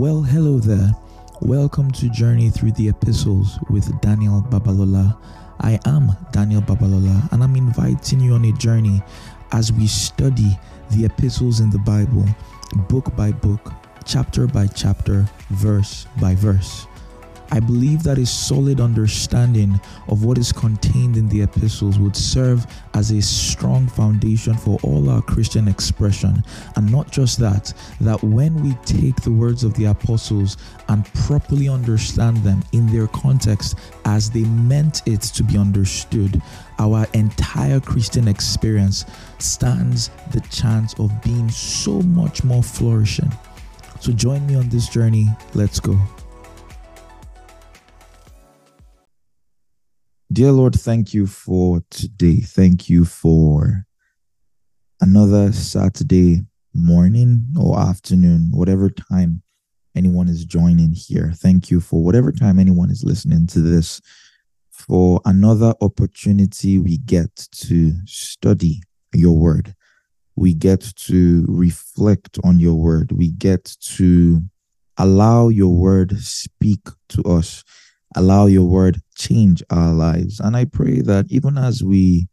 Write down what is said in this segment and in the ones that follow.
Well, hello there. Welcome to Journey Through the Epistles with Daniel Babalola. I am Daniel Babalola, and I'm inviting you on a journey as we study the epistles in the Bible, book by book, chapter by chapter, verse by verse. I believe that a solid understanding of what is contained in the epistles would serve as a strong foundation for all our Christian expression. And not just that, that when we take the words of the apostles and properly understand them in their context as they meant it to be understood, our entire Christian experience stands the chance of being so much more flourishing. So join me on this journey. Let's go. Dear Lord, thank you for today. Thank you for another Saturday morning or afternoon, whatever time anyone is joining here. Thank you for whatever time anyone is listening to this, for another opportunity we get to study your word. We get to reflect on your word. We get to allow your word speak to us allow your word change our lives. And I pray that even as we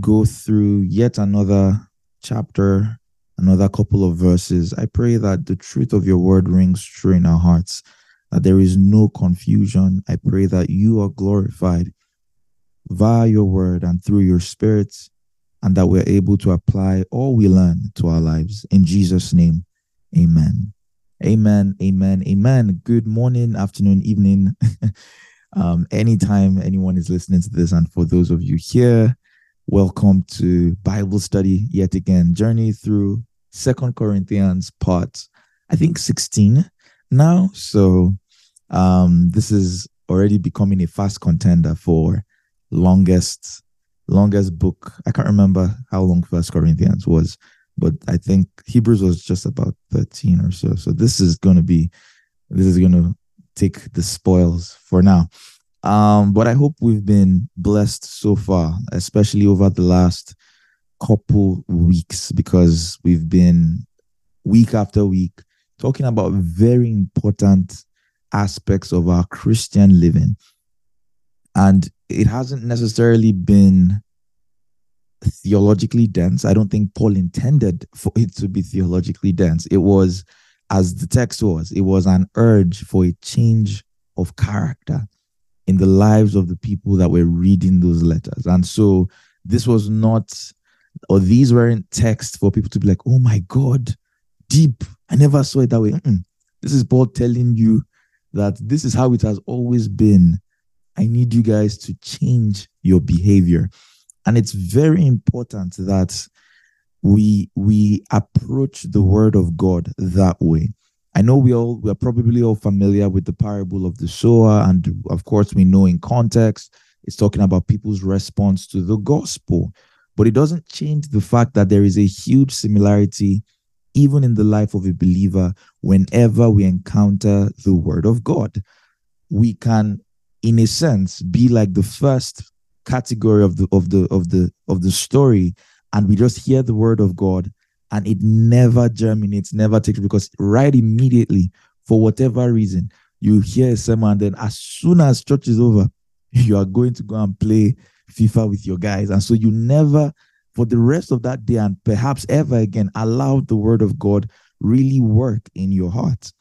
go through yet another chapter, another couple of verses, I pray that the truth of your word rings true in our hearts, that there is no confusion. I pray that you are glorified via your word and through your spirits, and that we're able to apply all we learn to our lives. In Jesus' name, amen. Amen. Amen. Amen. Good morning, afternoon, evening. um, anytime anyone is listening to this, and for those of you here, welcome to Bible study yet again. Journey through Second Corinthians part, I think 16 now. So um, this is already becoming a fast contender for longest longest book. I can't remember how long First Corinthians was, but I think Hebrews was just about 13 or so. So this is going to be, this is going to take the spoils for now. Um, but I hope we've been blessed so far, especially over the last couple weeks, because we've been week after week talking about very important aspects of our Christian living. And it hasn't necessarily been theologically dense. I don't think Paul intended for it to be theologically dense. It was, as the text was, it was an urge for a change of character in the lives of the people that were reading those letters. And so this was not, or these weren't texts for people to be like, oh my God, deep. I never saw it that way. Mm-mm. This is Paul telling you that this is how it has always been. I need you guys to change your behavior. And it's very important that we we approach the word of God that way. I know we all we are probably all familiar with the parable of the sower, and of course we know in context it's talking about people's response to the gospel. But it doesn't change the fact that there is a huge similarity even in the life of a believer whenever we encounter the word of God. We can, in a sense, be like the first category of the of the of the of the story and we just hear the word of god and it never germinates never takes because right immediately for whatever reason you hear a sermon and then as soon as church is over you are going to go and play fifa with your guys. And so you never for the rest of that day and perhaps ever again allow the word of god really work in your heart.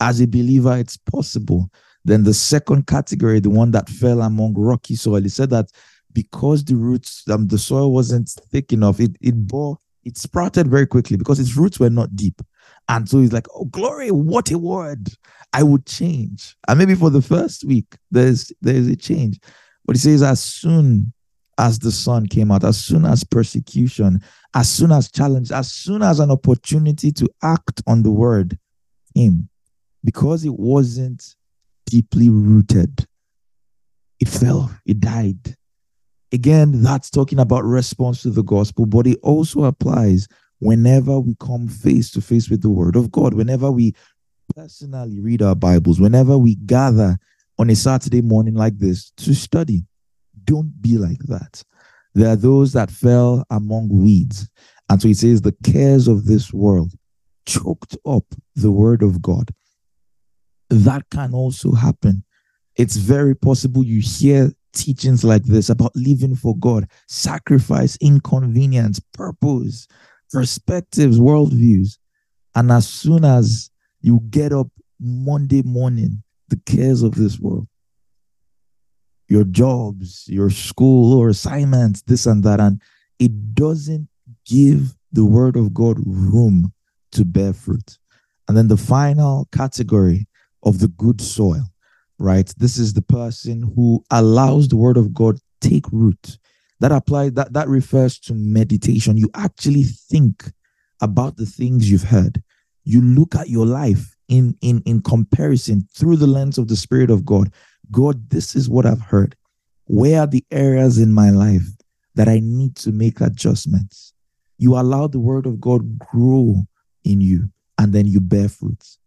As a believer it's possible. Then the second category the one that fell among rocky soil he said that because the roots, um, the soil wasn't thick enough, it it bore, it sprouted very quickly because its roots were not deep. And so he's like, Oh, glory, what a word. I would change. And maybe for the first week, there's there's a change. But he says, as soon as the sun came out, as soon as persecution, as soon as challenge, as soon as an opportunity to act on the word came, because it wasn't deeply rooted, it fell, it died. Again, that's talking about response to the gospel, but it also applies whenever we come face to face with the word of God, whenever we personally read our Bibles, whenever we gather on a Saturday morning like this to study. Don't be like that. There are those that fell among weeds. And so he says, the cares of this world choked up the word of God. that can also happen. It's very possible you hear teachings like this about living for God, sacrifice, inconvenience, purpose, perspectives, worldviews. And as soon as you get up Monday morning, the cares of this world, your jobs, your school or assignments, this and that, and it doesn't give the word of God room to bear fruit. And then the final category of the good soil, right? This is the person who allows the word of God take root. That applies that that refers to meditation. You actually think about the things you've heard. You look at your life in in in comparison through the lens of the spirit of God. God, this is what I've heard. Where are the areas in my life that I need to make adjustments? You allow the word of God grow in you and then you bear fruits.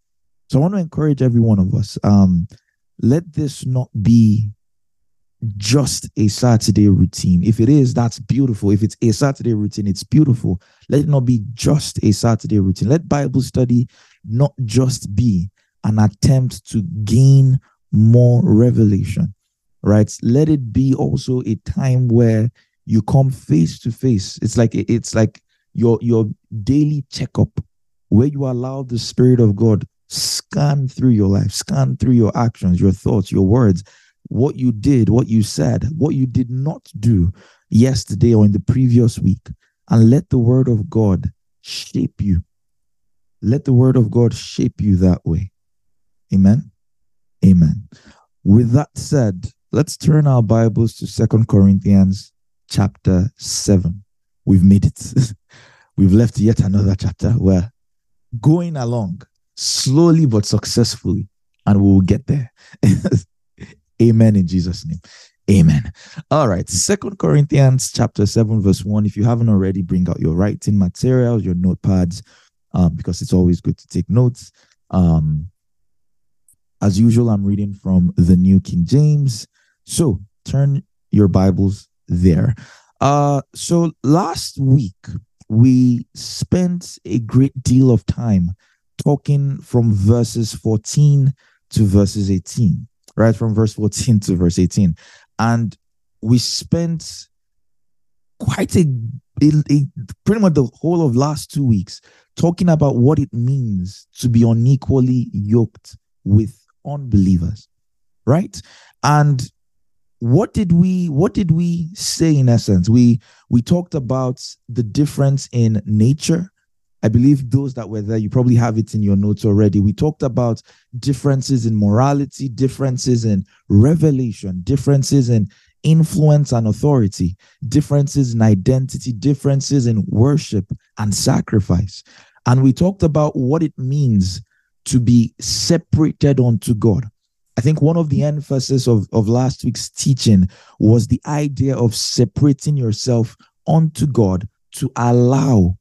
So I want to encourage every one of us. Um, let this not be just a Saturday routine. If it is, that's beautiful. If it's a Saturday routine, it's beautiful. Let it not be just a Saturday routine. Let Bible study not just be an attempt to gain more revelation, right? Let it be also a time where you come face to face. It's like it's like your your daily checkup where you allow the spirit of God scan through your life, scan through your actions, your thoughts, your words, what you did, what you said, what you did not do yesterday or in the previous week, and let the word of God shape you. Let the word of God shape you that way. Amen. Amen. With that said, let's turn our Bibles to Second Corinthians chapter 7. We've made it. We've left yet another chapter where going along slowly but successfully, and we will get there. Amen in Jesus' name. Amen. All right. Second Corinthians chapter 7, verse 1. If you haven't already, bring out your writing materials, your notepads, um, because it's always good to take notes. Um, as usual, I'm reading from the New King James. So turn your Bibles there. Uh, so last week we spent a great deal of time talking from verses 14 to verses 18, right? From verse 14 to verse 18. And we spent quite a, a, a, pretty much the whole of last two weeks talking about what it means to be unequally yoked with unbelievers right and what did we what did we say in essence we we talked about the difference in nature i believe those that were there you probably have it in your notes already. We talked about differences in morality differences in revelation differences in influence and authority differences in identity differences in worship and sacrifice. And we talked about what it means to be separated unto god. I think one of the emphasis of, of last week's teaching was the idea of separating yourself unto God to allow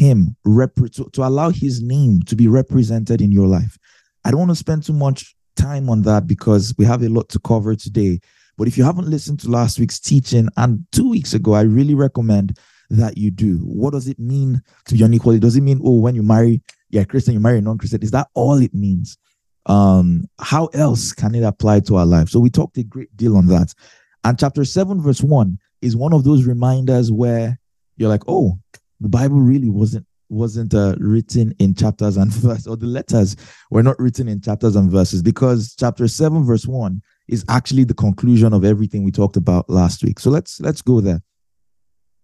Him, rep- to, to allow His name to be represented in your life. I don't want to spend too much time on that because we have a lot to cover today. But if you haven't listened to last week's teaching and two weeks ago, I really recommend that you do. What does it mean to be unequal? Does it mean, oh, when you marry, yeah, Christian, you marry a non-Christian? Is that all it means? um how else can it apply to our life so we talked a great deal on that and chapter 7 verse 1 is one of those reminders where you're like oh the bible really wasn't wasn't uh, written in chapters and verses or the letters were not written in chapters and verses because chapter 7 verse 1 is actually the conclusion of everything we talked about last week so let's let's go there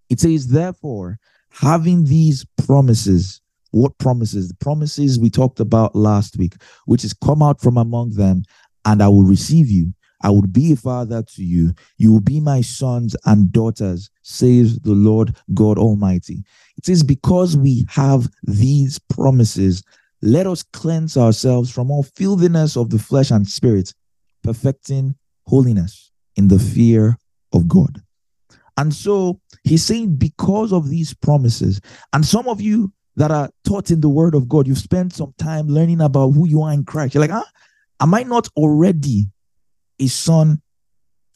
it says therefore having these promises what promises? The promises we talked about last week, which is come out from among them, and I will receive you. I will be a father to you. You will be my sons and daughters, says the Lord God Almighty. It is because we have these promises. Let us cleanse ourselves from all filthiness of the flesh and spirit, perfecting holiness in the fear of God. And so he's saying, because of these promises, and some of you that are taught in the word of God. You've spent some time learning about who you are in Christ. You're like, huh? Am I not already a son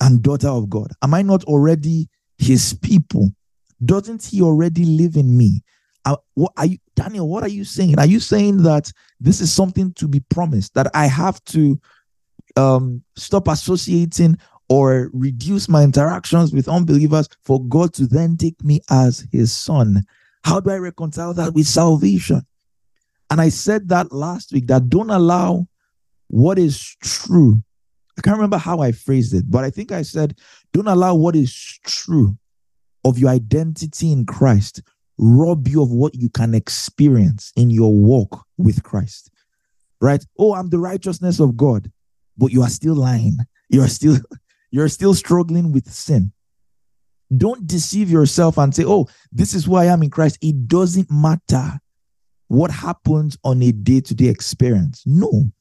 and daughter of God? Am I not already his people? Doesn't he already live in me? Uh, what are you Daniel, what are you saying? Are you saying that this is something to be promised, that I have to um, stop associating or reduce my interactions with unbelievers for God to then take me as his son? How do I reconcile that with salvation? And I said that last week that don't allow what is true. I can't remember how I phrased it, but I think I said, don't allow what is true of your identity in Christ rob you of what you can experience in your walk with Christ. Right? Oh, I'm the righteousness of God, but you are still lying. You are still you're still struggling with sin. Don't deceive yourself and say, "Oh, this is who I am in Christ." It doesn't matter what happens on a day-to-day experience. No.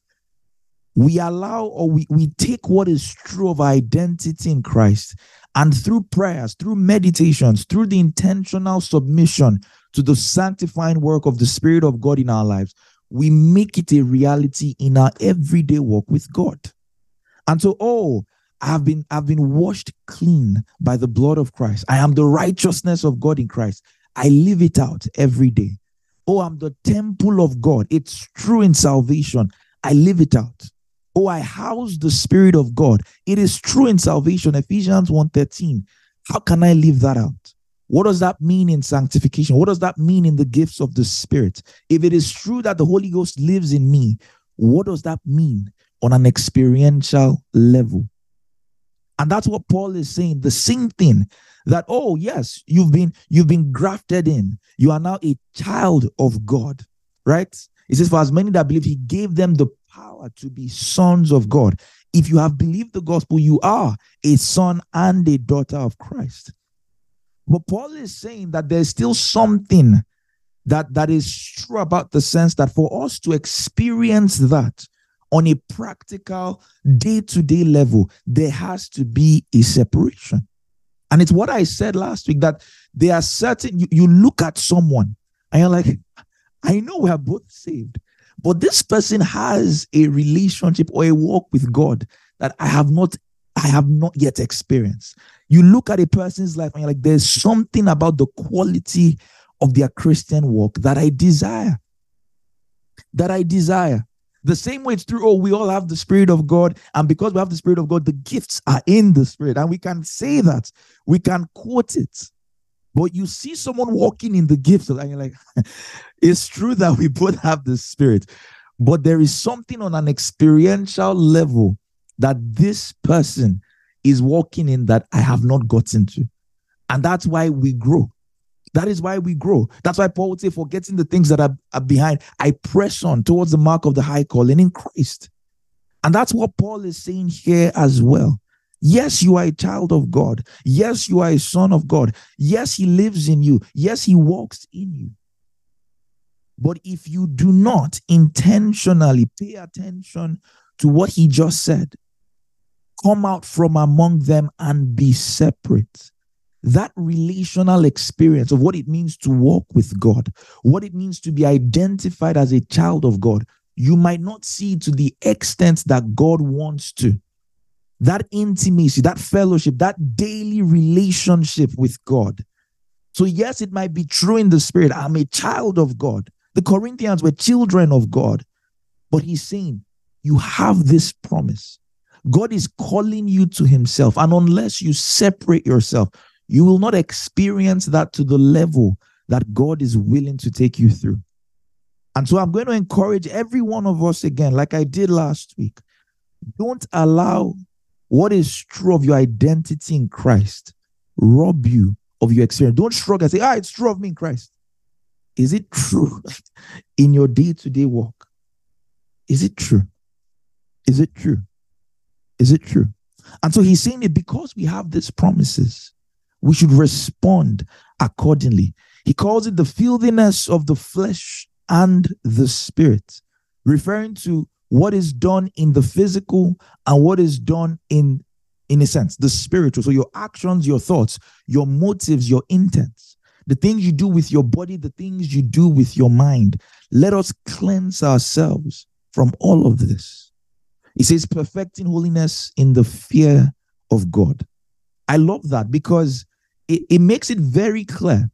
We allow or we, we take what is true of identity in Christ and through prayers, through meditations, through the intentional submission to the sanctifying work of the Spirit of God in our lives, we make it a reality in our everyday walk with God. And so, oh, I've been I've been washed clean by the blood of Christ. I am the righteousness of God in Christ. I live it out every day. Oh, I'm the temple of God. It's true in salvation. I live it out. Oh, I house the Spirit of God. It is true in salvation. Ephesians 1:13. How can I leave that out? What does that mean in sanctification? What does that mean in the gifts of the Spirit? If it is true that the Holy Ghost lives in me, what does that mean on an experiential level? And that's what Paul is saying. The same thing that, oh, yes, you've been you've been grafted in. You are now a child of God, right? He says, For as many that believe, he gave them the power to be sons of God. If you have believed the gospel, you are a son and a daughter of Christ. But Paul is saying that there's still something that, that is true about the sense that for us to experience that on a practical day to day level, there has to be a separation. And it's what I said last week that there are certain, you, you look at someone and you're like, I know we are both saved, but this person has a relationship or a walk with God that I have not I have not yet experienced. You look at a person's life and you're like, there's something about the quality of their Christian walk that I desire. That I desire. The same way it's true. Oh, we all have the Spirit of God. And because we have the Spirit of God, the gifts are in the Spirit. And we can say that. We can quote it. But you see someone walking in the gifts, and you're like, it's true that we both have the spirit, but there is something on an experiential level that this person is walking in that I have not gotten to. And that's why we grow. That is why we grow. That's why Paul would say, forgetting the things that are, are behind, I press on towards the mark of the high calling in Christ. And that's what Paul is saying here as well. Yes, you are a child of God. Yes, you are a son of God. Yes, he lives in you. Yes, he walks in you. But if you do not intentionally pay attention to what he just said, come out from among them and be separate. That relational experience of what it means to walk with God, what it means to be identified as a child of God, you might not see to the extent that God wants to that intimacy, that fellowship, that daily relationship with God. So, yes, it might be true in the spirit. I'm a child of God. The Corinthians were children of God. But he's saying, you have this promise. God is calling you to himself. And unless you separate yourself, you will not experience that to the level that God is willing to take you through. And so I'm going to encourage every one of us again, like I did last week. Don't allow what is true of your identity in Christ rob you of your experience. Don't shrug and say, ah, it's true of me in Christ. Is it true in your day to day walk? Is it true? Is it true? Is it true? And so he's saying that because we have these promises, we should respond accordingly. He calls it the filthiness of the flesh and the spirit, referring to what is done in the physical and what is done in in a sense the spiritual. So your actions your thoughts your motives your intents the things you do with your body the things you do with your mind. Let us cleanse ourselves from all of this. He says perfecting holiness in the fear of god. I love that because it, it makes it very clear.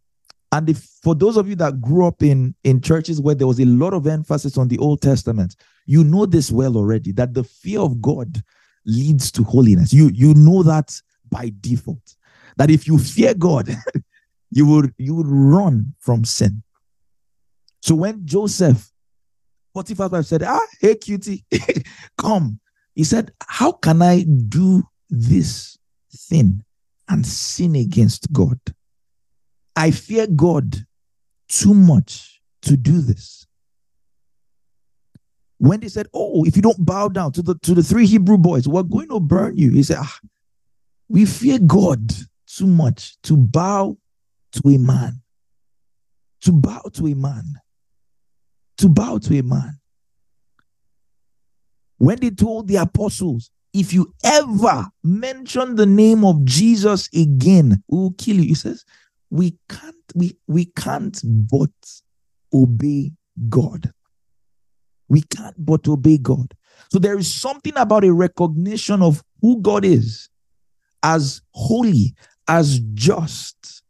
And if for those of you that grew up in in churches where there was a lot of emphasis on the Old Testament, you know this well already that the fear of God leads to holiness. You you know that by default. That if you fear God, you would you would run from sin. So when Joseph, Potiphar's wife said, Ah, hey cutie, come. He said, How can I do this thing and sin against God? I fear God too much to do this. When they said, Oh, if you don't bow down to the to the three Hebrew boys, we're going to burn you. He said, ah, we fear God too much to bow to a man. To bow to a man. To bow to a man. When they told the apostles, if you ever mention the name of Jesus again, we will kill you. He says, we can't we we can't but obey God. We can't but obey God. So there is something about a recognition of who God is as holy, as just.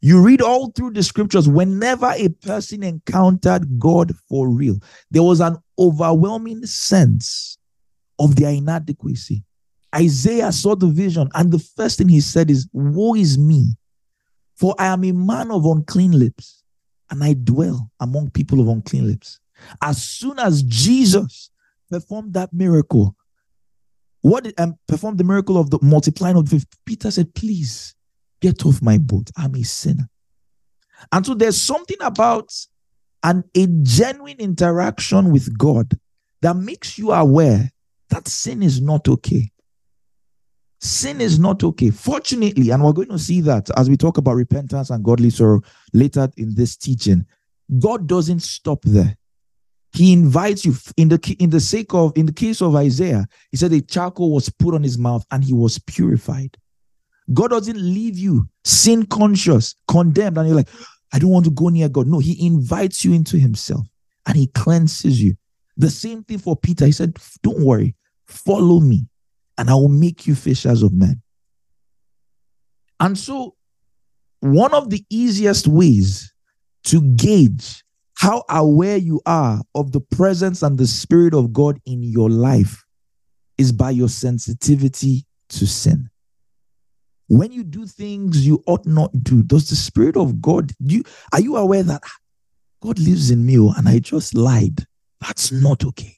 You read all through the scriptures, whenever a person encountered God for real, there was an overwhelming sense of their inadequacy. Isaiah saw the vision, and the first thing he said is, Woe is me, for I am a man of unclean lips, and I dwell among people of unclean lips. As soon as Jesus performed that miracle, what did, um, performed the miracle of the multiplying of the faith, Peter said, Please get off my boat. I'm a sinner. And so there's something about an, a genuine interaction with God that makes you aware that sin is not okay. Sin is not okay. Fortunately, and we're going to see that as we talk about repentance and godly sorrow later in this teaching, God doesn't stop there. He invites you in the in the sake of in the case of Isaiah, he said a charcoal was put on his mouth and he was purified. God doesn't leave you sin conscious, condemned, and you're like, I don't want to go near God. No, he invites you into himself and he cleanses you. The same thing for Peter. He said, Don't worry, follow me and I will make you fishers of men. And so, one of the easiest ways to gauge how aware you are of the presence and the spirit of God in your life is by your sensitivity to sin. When you do things you ought not do, does the spirit of God do you, are you aware that ah, God lives in me oh, and I just lied? That's not okay.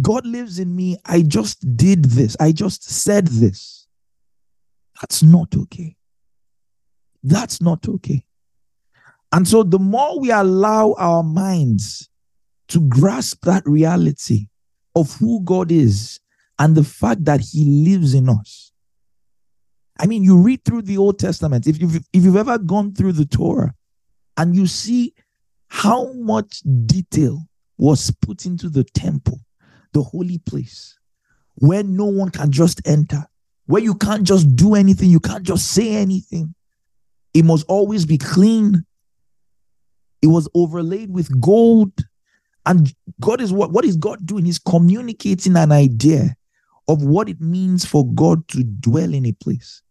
God lives in me. I just did this. I just said this. That's not okay. That's not okay. And so, the more we allow our minds to grasp that reality of who God is and the fact that He lives in us. I mean, you read through the Old Testament, if you've, if you've ever gone through the Torah and you see how much detail was put into the temple the holy place where no one can just enter, where you can't just do anything, you can't just say anything. It must always be clean. It was overlaid with gold. And God is what? What is God doing? He's communicating an idea of what it means for God to dwell in a place.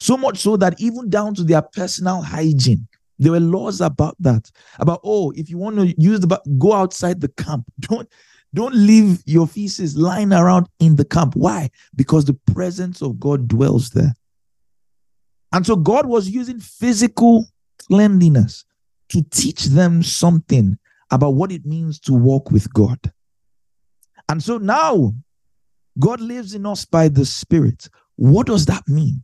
So much so that even down to their personal hygiene, there were laws about that. About, oh, if you want to use the go outside the camp. Don't don't leave your feces lying around in the camp. Why? Because the presence of God dwells there. And so God was using physical cleanliness to teach them something about what it means to walk with God. And so now God lives in us by the Spirit. What does that mean?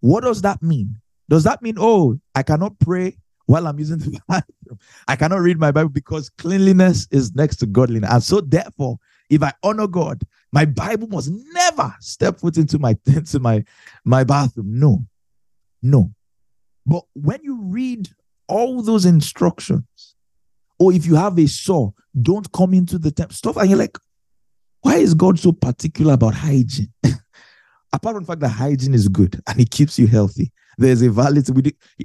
What does that mean? Does that mean, oh, I cannot pray while I'm using the bathroom. I cannot read my Bible because cleanliness is next to godliness. And so therefore, if I honor God, my Bible must never step foot into my into my, my bathroom. No. No. But when you read all those instructions, or if you have a sore, don't come into the temple, stuff, and you're like, why is God so particular about hygiene? Apart from the fact that hygiene is good and it keeps you healthy, there's a valid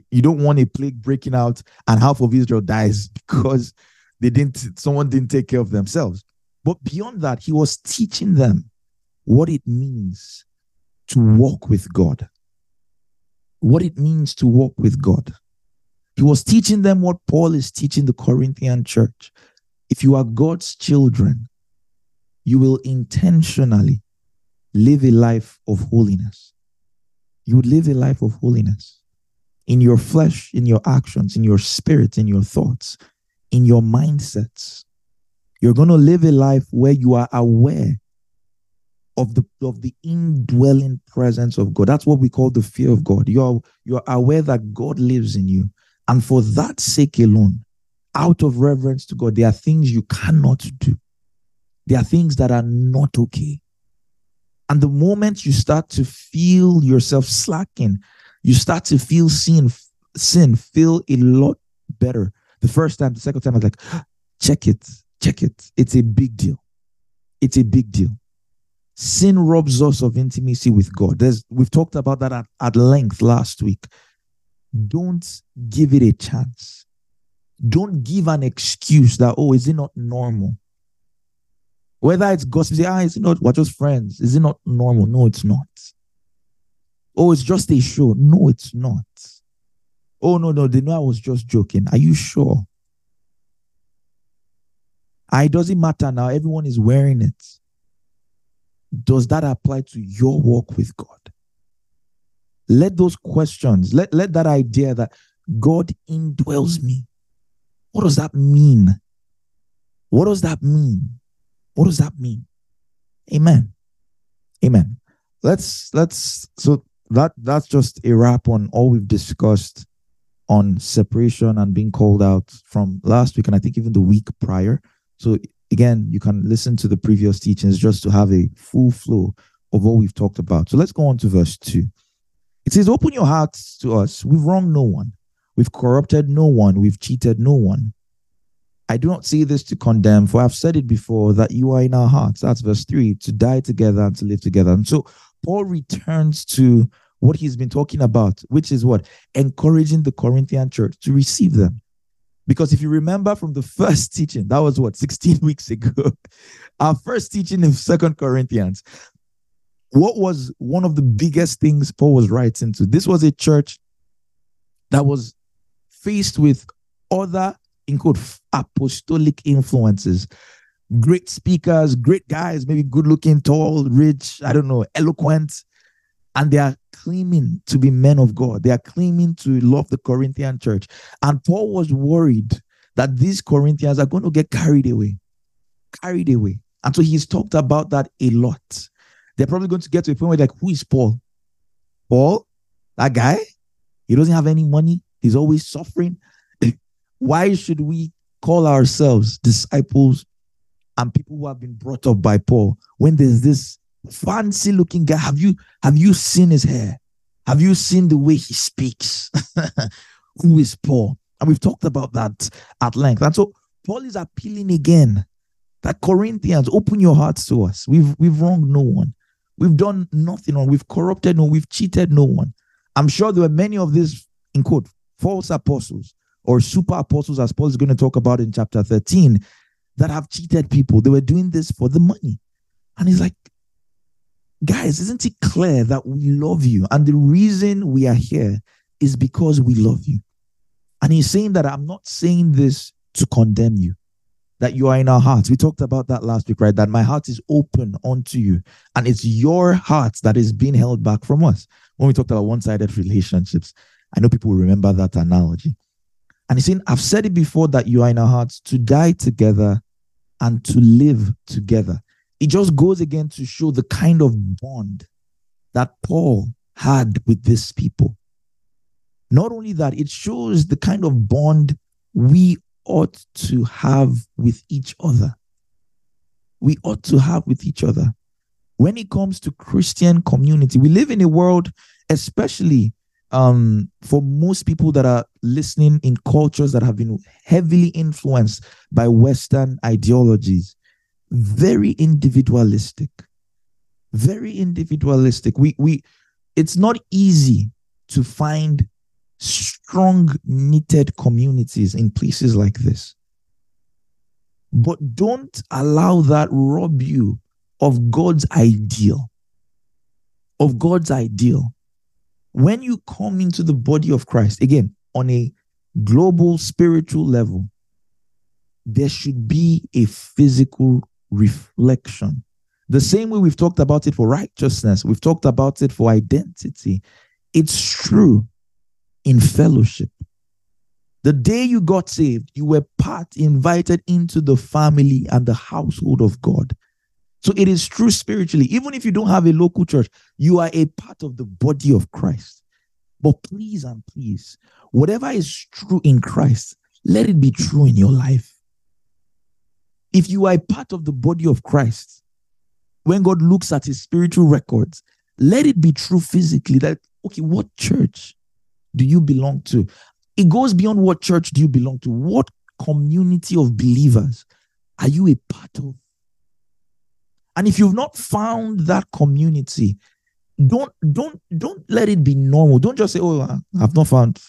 you don't want a plague breaking out and half of Israel dies because they didn't someone didn't take care of themselves. But beyond that, he was teaching them what it means to walk with God. what it means to walk with God. He was teaching them what Paul is teaching the Corinthian church. If you are God's children, you will intentionally live a life of holiness. You live a life of holiness in your flesh, in your actions, in your spirit, in your thoughts, in your mindsets. You're going to live a life where you are aware of the of the indwelling presence of God. That's what we call the fear of God. You're you're aware that God lives in you. And for that sake alone, out of reverence to God, there are things you cannot do. There are things that are not okay. And the moment you start to feel yourself slacking, you start to feel sin, sin feel a lot better. The first time, the second time, I was like, check it, check it. It's a big deal. It's a big deal. Sin robs us of intimacy with God. There's, we've talked about that at, at length last week. Don't give it a chance. Don't give an excuse that, oh, is it not normal? Whether it's gossip, say, ah, is it not, we're just friends. Is it not normal? No, it's not. Oh, it's just a show. No, it's not. Oh, no, no, they know I was just joking. Are you sure? Ah, it doesn't matter now. Everyone is wearing it. Does that apply to your walk with God? Let those questions, let, let that idea that God indwells me. What does that mean? What does that mean? What does that mean? Amen. Amen. Let's let's so that that's just a wrap on all we've discussed on separation and being called out from last week and I think even the week prior. So again, you can listen to the previous teachings just to have a full flow of what we've talked about. So let's go on to verse 2. It says, Open your hearts to us. We've wronged no one. We've corrupted no one. We've cheated no one. I do not say this to condemn, for I've said it before that you are in our hearts. That's verse 3 to die together and to live together. And so Paul returns to what he's been talking about, which is what? Encouraging the Corinthian church to receive them. Because if you remember from the first teaching, that was what, 16 weeks ago, our first teaching in Second Corinthians, what was one of the biggest things Paul was writing to? This was a church that was faced with other, in quote, apostolic influences. Great speakers, great guys, maybe good looking, tall, rich, I don't know, eloquent. And they are claiming to be men of God. They are claiming to love the Corinthian church. And Paul was worried that these Corinthians are going to get carried away. Carried away. And so he's talked about that a lot. They're probably going to get to a point where, like, who is Paul? Paul, that guy, he doesn't have any money. He's always suffering. Why should we call ourselves disciples and people who have been brought up by Paul when there's this fancy looking guy? Have you have you seen his hair? Have you seen the way he speaks? who is Paul? And we've talked about that at length. And so Paul is appealing again that Corinthians, open your hearts to us. We've we've wronged no one. We've done nothing wrong. We've corrupted no, we've cheated no one. I'm sure there were many of these, in quote, false apostles or super apostles, as Paul is going to talk about in chapter 13, that have cheated people. They were doing this for the money. And he's like, guys, isn't it clear that we love you? And the reason we are here is because we love you. And he's saying that I'm not saying this to condemn you that you are in our hearts. We talked about that last week, right? That my heart is open unto you, and it's your heart that is being held back from us. When we talked about one sided relationships, I know people will remember that analogy. And he's saying, I've said it before that you are in our hearts to die together and to live together. It just goes again to show the kind of bond that Paul had with these people. Not only that, it shows the kind of bond we ought to have with each other. We ought to have with each other. When it comes to Christian community, we live in a world, especially um, for most people that are listening in cultures that have been heavily influenced by Western ideologies, very individualistic. Very individualistic. We we it's not easy to find strong knitted communities in places like this. But don't allow that rob you of God's ideal. Of God's ideal. When you come into the body of Christ, again, on a global spiritual level, there should be a physical reflection. The same way we've talked about it for righteousness, we've talked about it for identity. It's true in fellowship. The day you got saved, you were part invited into the family and the household of God. So it is true spiritually. Even if you don't have a local church, you are a part of the body of Christ. But please and please, whatever is true in Christ, let it be true in your life. If you are a part of the body of Christ, when God looks at his spiritual records, let it be true physically that, okay, what church do you belong to? It goes beyond what church do you belong to? What community of believers are you a part of? And if you've not found that community, don't don't don't let it be normal. Don't just say, "Oh, I've not found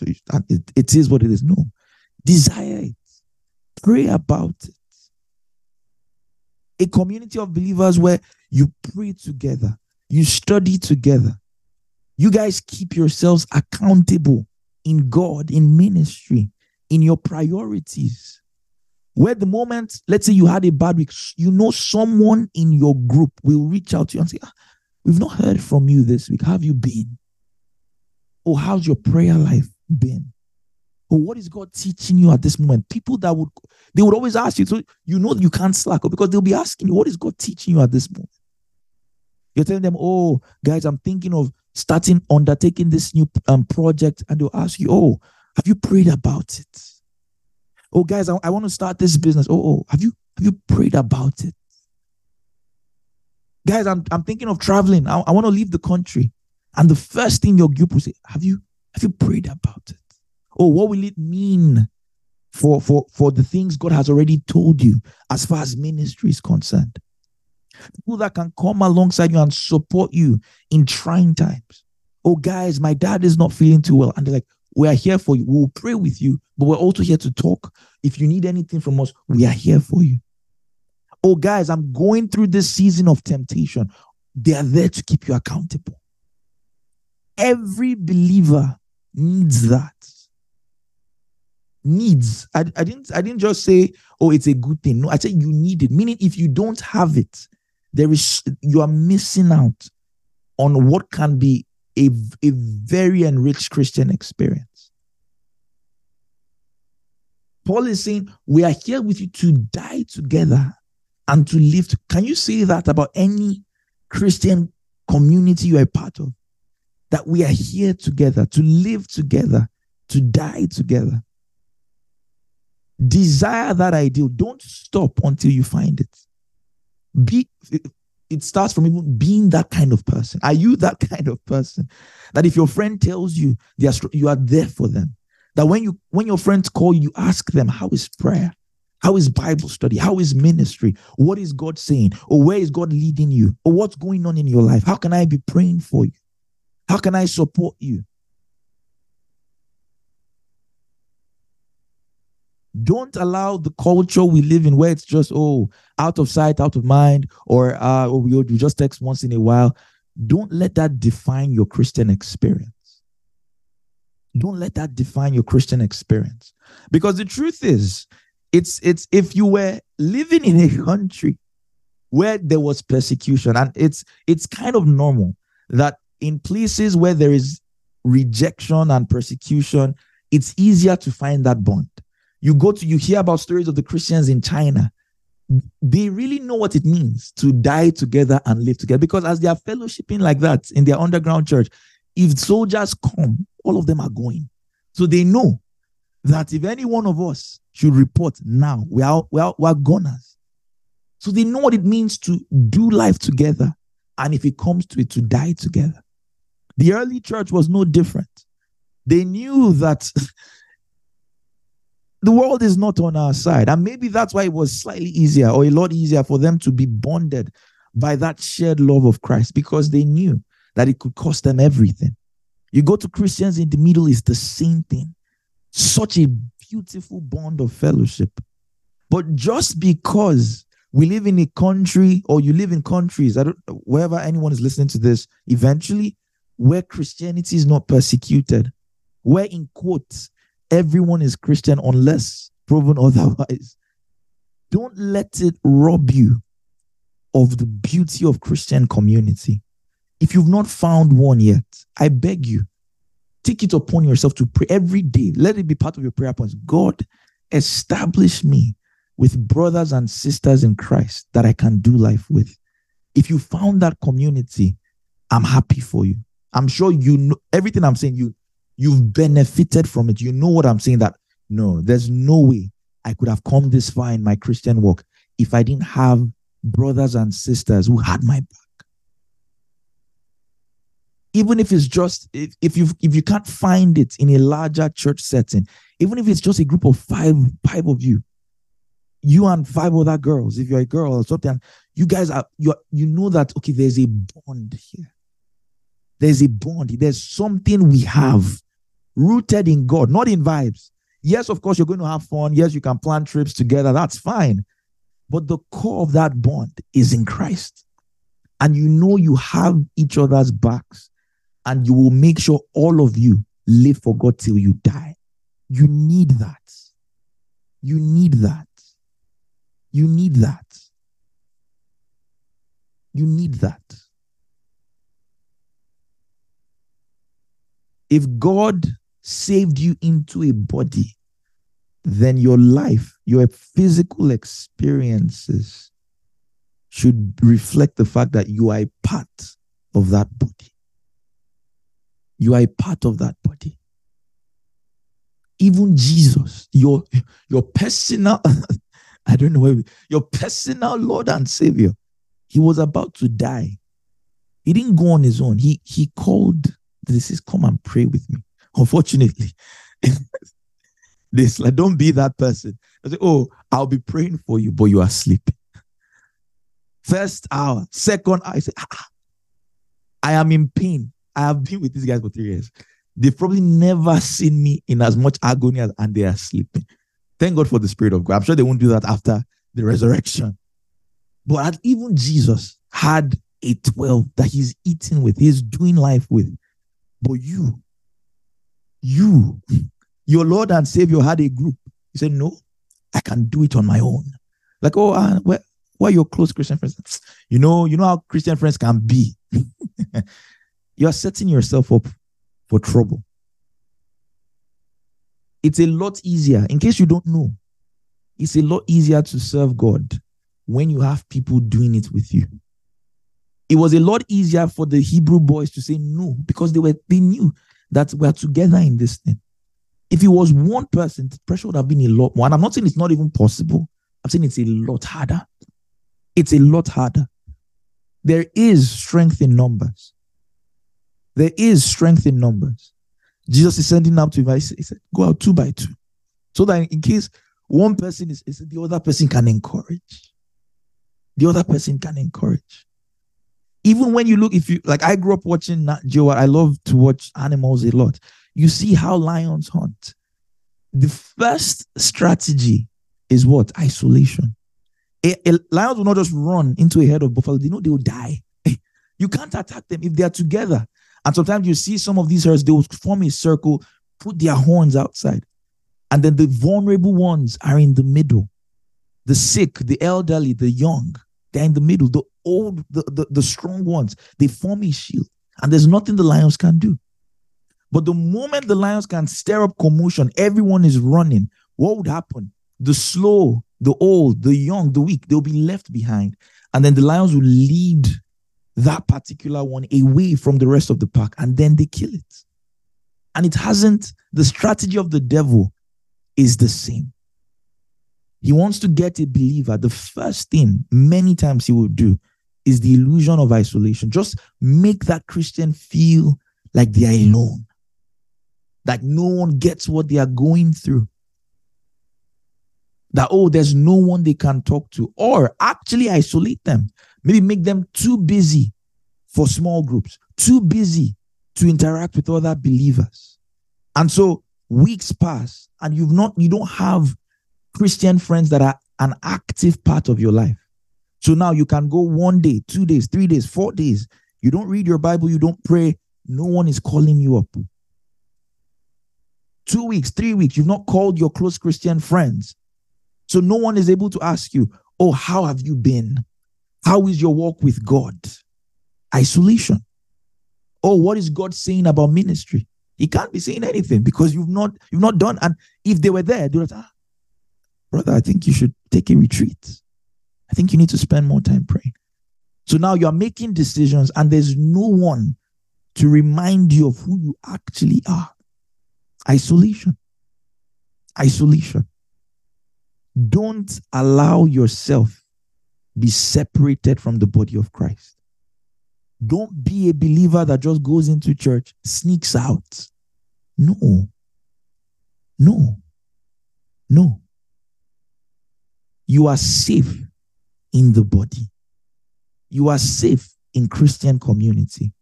it, it is what it is." No, desire it, pray about it. A community of believers where you pray together, you study together, you guys keep yourselves accountable in God, in ministry, in your priorities. Where the moment, let's say you had a bad week, you know someone in your group will reach out to you and say, ah, We've not heard from you this week. How have you been? Or how's your prayer life been? Or what is God teaching you at this moment? People that would they would always ask you, so you know you can't slack because they'll be asking you, what is God teaching you at this moment? You're telling them, oh, guys, I'm thinking of starting undertaking this new um, project, and they'll ask you, oh, have you prayed about it? Oh, guys, I, I want to start this business. Oh, oh, have you have you prayed about it? Guys, I'm I'm thinking of traveling. I, I want to leave the country. And the first thing your group will say, have you have you prayed about it? Oh, what will it mean for for for the things God has already told you as far as ministry is concerned? People that can come alongside you and support you in trying times. Oh, guys, my dad is not feeling too well. And they're like, we are here for you. We'll pray with you, but we're also here to talk. If you need anything from us, we are here for you. Oh, guys, I'm going through this season of temptation. They are there to keep you accountable. Every believer needs that. Needs. I, I didn't I didn't just say, oh, it's a good thing. No, I said you need it. Meaning, if you don't have it, there is you are missing out on what can be a, a very enriched Christian experience. Paul is saying, We are here with you to die together and to live. To, can you say that about any Christian community you are part of? That we are here together to live together, to die together. Desire that ideal. Don't stop until you find it. Be it starts from even being that kind of person. Are you that kind of person that if your friend tells you they are you are there for them? That when you when your friends call you ask them, "How is prayer? How is Bible study? How is ministry? What is God saying? Or where is God leading you? Or what's going on in your life? How can I be praying for you? How can I support you? Don't allow the culture we live in where it's just, oh, out of sight, out of mind, or uh, we just text once in a while. Don't let that define your Christian experience. Don't let that define your Christian experience. Because the truth is, it's it's if you were living in a country where there was persecution, and it's it's kind of normal that in places where there is rejection and persecution, it's easier to find that bond. You go to, you hear about stories of the Christians in China. They really know what it means to die together and live together because as they are fellowshipping like that in their underground church, if soldiers come, all of them are going. So they know that if any one of us should report now, we are, we are, we are goners. So they know what it means to do life together. And if it comes to it, to die together. The early church was no different. They knew that the world is not on our side. And maybe that's why it was slightly easier or a lot easier for them to be bonded by that shared love of Christ because they knew that it could cost them everything. You go to Christians in the Middle East, the same thing. Such a beautiful bond of fellowship. But just because we live in a country or you live in countries, I don't wherever anyone is listening to this, eventually where Christianity is not persecuted, where in quotes, everyone is Christian unless proven otherwise. Don't let it rob you of the beauty of Christian community. If you've not found one yet, I beg you, take it upon yourself to pray every day. Let it be part of your prayer points. God, establish me with brothers and sisters in Christ that I can do life with. If you found that community, I'm happy for you. I'm sure you know everything I'm saying. You you've benefited from it. You know what I'm saying. That no, there's no way I could have come this far in my Christian walk if I didn't have brothers and sisters who had my back even if it's just if, if you if you can't find it in a larger church setting even if it's just a group of five five of you you and five other girls if you're a girl or something you guys are you you know that okay there's a bond here there's a bond there's something we have rooted in god not in vibes yes of course you're going to have fun yes you can plan trips together that's fine but the core of that bond is in christ and you know you have each other's backs and you will make sure all of you live for God till you die. You need that. You need that. You need that. You need that. If God saved you into a body, then your life, your physical experiences should reflect the fact that you are a part of that body. You are a part of that body. Even Jesus, your, your personal, I don't know, your personal Lord and Savior, he was about to die. He didn't go on his own. He he called this is come and pray with me. Unfortunately, this like don't be that person. I say, oh, I'll be praying for you, but you are sleeping. First hour, second hour, I say, ah, I am in pain. I have been with these guys for three years. They've probably never seen me in as much agony as, and they are sleeping. Thank God for the Spirit of God. I'm sure they won't do that after the resurrection. But even Jesus had a 12 that he's eating with, he's doing life with. But you, you, your Lord and Savior had a group. He said, No, I can do it on my own. Like, oh, uh, where, are your close Christian friends? You know, you know how Christian friends can be. you're setting yourself up for trouble. It's a lot easier, in case you don't know, it's a lot easier to serve God when you have people doing it with you. It was a lot easier for the Hebrew boys to say no because they were they knew that we're together in this thing. If it was one person, the pressure would have been a lot more. And I'm not saying it's not even possible. I'm saying it's a lot harder. It's a lot harder. There is strength in numbers. There is strength in numbers. Jesus is sending out to him. He said, Go out two by two. So that in case one person is, is the other person can encourage. The other person can encourage. Even when you look, if you like, I grew up watching Nat Geo. I love to watch animals a lot. You see how lions hunt. The first strategy is what? Isolation. A, a lions will not just run into a herd of buffalo. They know they will die. you can't attack them if they are together. And sometimes you see some of these herds, they will form a circle, put their horns outside. And then the vulnerable ones are in the middle. The sick, the elderly, the young, they're in the middle. The old, the, the, the strong ones, they form a shield. And there's nothing the lions can do. But the moment the lions can stir up commotion, everyone is running. What would happen? The slow, the old, the young, the weak, they'll be left behind. And then the lions will lead that particular one away from the rest of the pack and then they kill it. And it hasn't, the strategy of the devil is the same. He wants to get a believer. The first thing many times he will do is the illusion of isolation. Just make that Christian feel like they are alone, that no one gets what they are going through. That, oh, there's no one they can talk to, or actually isolate them. Maybe make them too busy for small groups, too busy to interact with other believers. And so weeks pass and you've not, you don't have Christian friends that are an active part of your life. So now you can go one day, two days, three days, four days. You don't read your Bible, you don't pray, no one is calling you up. Two weeks, three weeks, you've not called your close Christian friends. So no one is able to ask you, Oh, how have you been? How is your walk with God? Isolation. Oh, what is God saying about ministry? He can't be saying anything because you've not you've not done. And if they were there, they would ah, brother, I think you should take a retreat. I think you need to spend more time praying. So now you're making decisions, and there's no one to remind you of who you actually are. Isolation. Isolation. Don't allow yourself be separated from the body of Christ. Don't be a believer that just goes into church, sneaks out. No. No. No. You are safe in the body. You are safe in Christian community.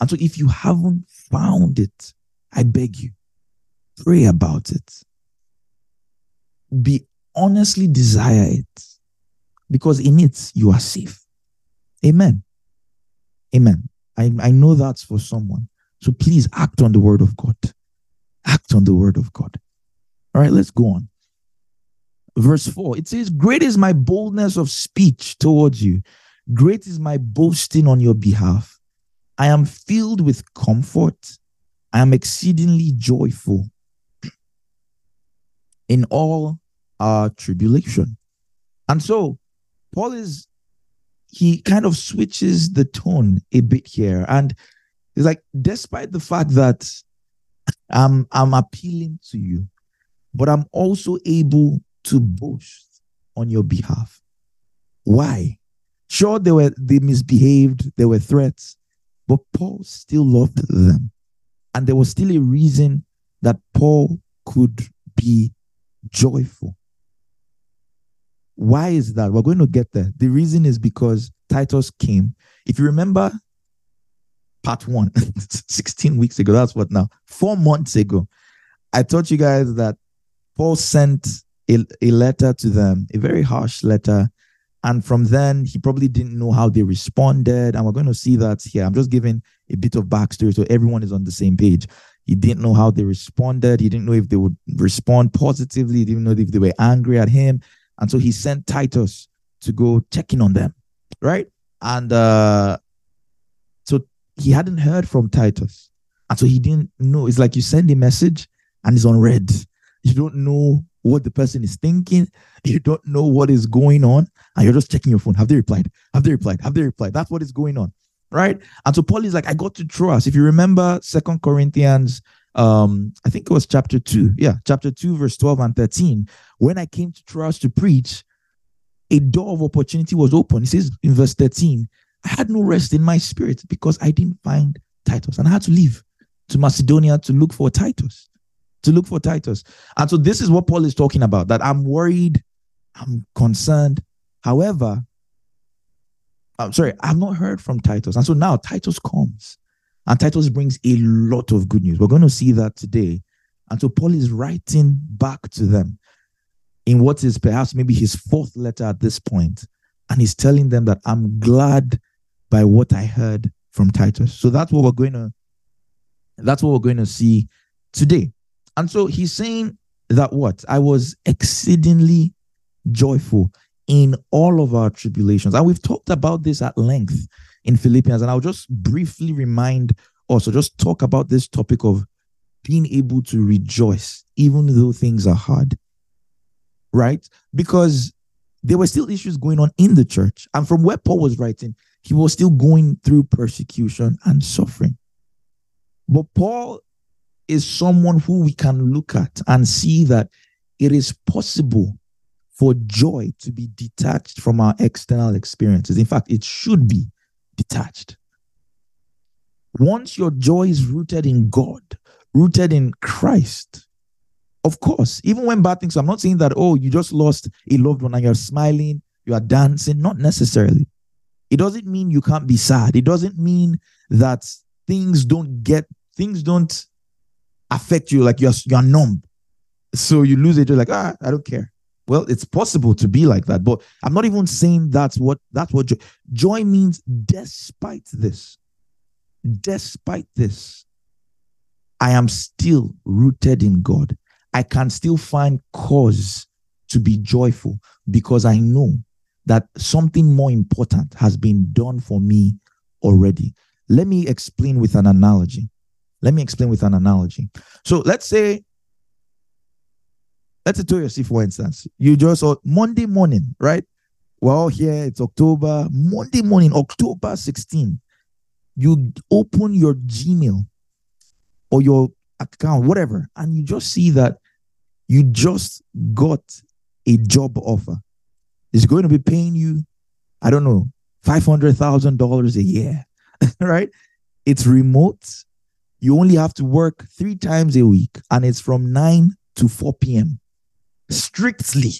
And so if you haven't found it, I beg you, pray about it. Be honestly desire it because in it you are safe. Amen. Amen. I, I know that's for someone. So please act on the word of God. Act on the word of God. All right, let's go on. Verse 4 it says, Great is my boldness of speech towards you, great is my boasting on your behalf. I am filled with comfort. I am exceedingly joyful in all our tribulation. And so Paul is he kind of switches the tone a bit here. And it's like, despite the fact that I'm I'm appealing to you, but I'm also able to boast on your behalf. Why? Sure, they were they misbehaved, there were threats, but Paul still loved them. And there was still a reason that Paul could be joyful. Why is that? We're going to get there. The reason is because Titus came. If you remember part one, 16 weeks ago, that's what now, four months ago, I taught you guys that Paul sent a, a letter to them, a very harsh letter. And from then, he probably didn't know how they responded. And we're going to see that here. I'm just giving a bit of backstory so everyone is on the same page. He didn't know how they responded. He didn't know if they would respond positively. He didn't know if they were angry at him. And so he sent Titus to go checking on them, right? And uh, so he hadn't heard from Titus. And so he didn't know. It's like you send a message and it's on read. You don't know what the person is thinking. You don't know what is going on. And you're just checking your phone. Have they replied? Have they replied? Have they replied? That's what is going on. Right. And so Paul is like, I got to trust. If you remember Second Corinthians um, I think it was chapter 2. Yeah, chapter 2, verse 12 and 13. When I came to Troas to preach, a door of opportunity was open. He says in verse 13, I had no rest in my spirit because I didn't find Titus. And I had to leave to Macedonia to look for Titus. To look for Titus. And so this is what Paul is talking about that I'm worried, I'm concerned. However, I'm sorry, I've not heard from Titus. And so now Titus comes. And Titus brings a lot of good news. We're going to see that today. And so Paul is writing back to them in what is perhaps maybe his fourth letter at this point, And he's telling them that I'm glad by what I heard from Titus. So that's what we're going to that's what we're going to see today. And so he's saying that what? I was exceedingly joyful in all of our tribulations. And we've talked about this at length in Philippians. And I'll just briefly remind also just talk about this topic of being able to rejoice even though things are hard. Right? Because there were still issues going on in the church. And from where Paul was writing, he was still going through persecution and suffering. But Paul is someone who we can look at and see that it is possible for joy to be detached from our external experiences. In fact, it should be detached. Once your joy is rooted in God, rooted in Christ, of course, even when bad things, I'm not saying that, oh, you just lost a loved one and you're smiling, you are dancing, not necessarily. It doesn't mean you can't be sad. It doesn't mean that things don't get, things don't affect you like you're, you're numb. So you lose it, you're like, ah, I don't care. Well, it's possible to be like that, but I'm not even saying that's what that's what joy, joy means. Despite this, despite this, I am still rooted in God. I can still find cause to be joyful because I know that something more important has been done for me already. Let me explain with an analogy. Let me explain with an analogy. So let's say, let's say Toyosi, for instance, you just saw Monday morning, right? Well, here it's October, Monday morning, October 16. You open your Gmail or your account, whatever, and you just see that you just got a job offer. It's going to be paying you, I don't know, $500,000 a year, right? It's remote. You only have to work three times a week, and it's from 9 to 4 p.m. strictly.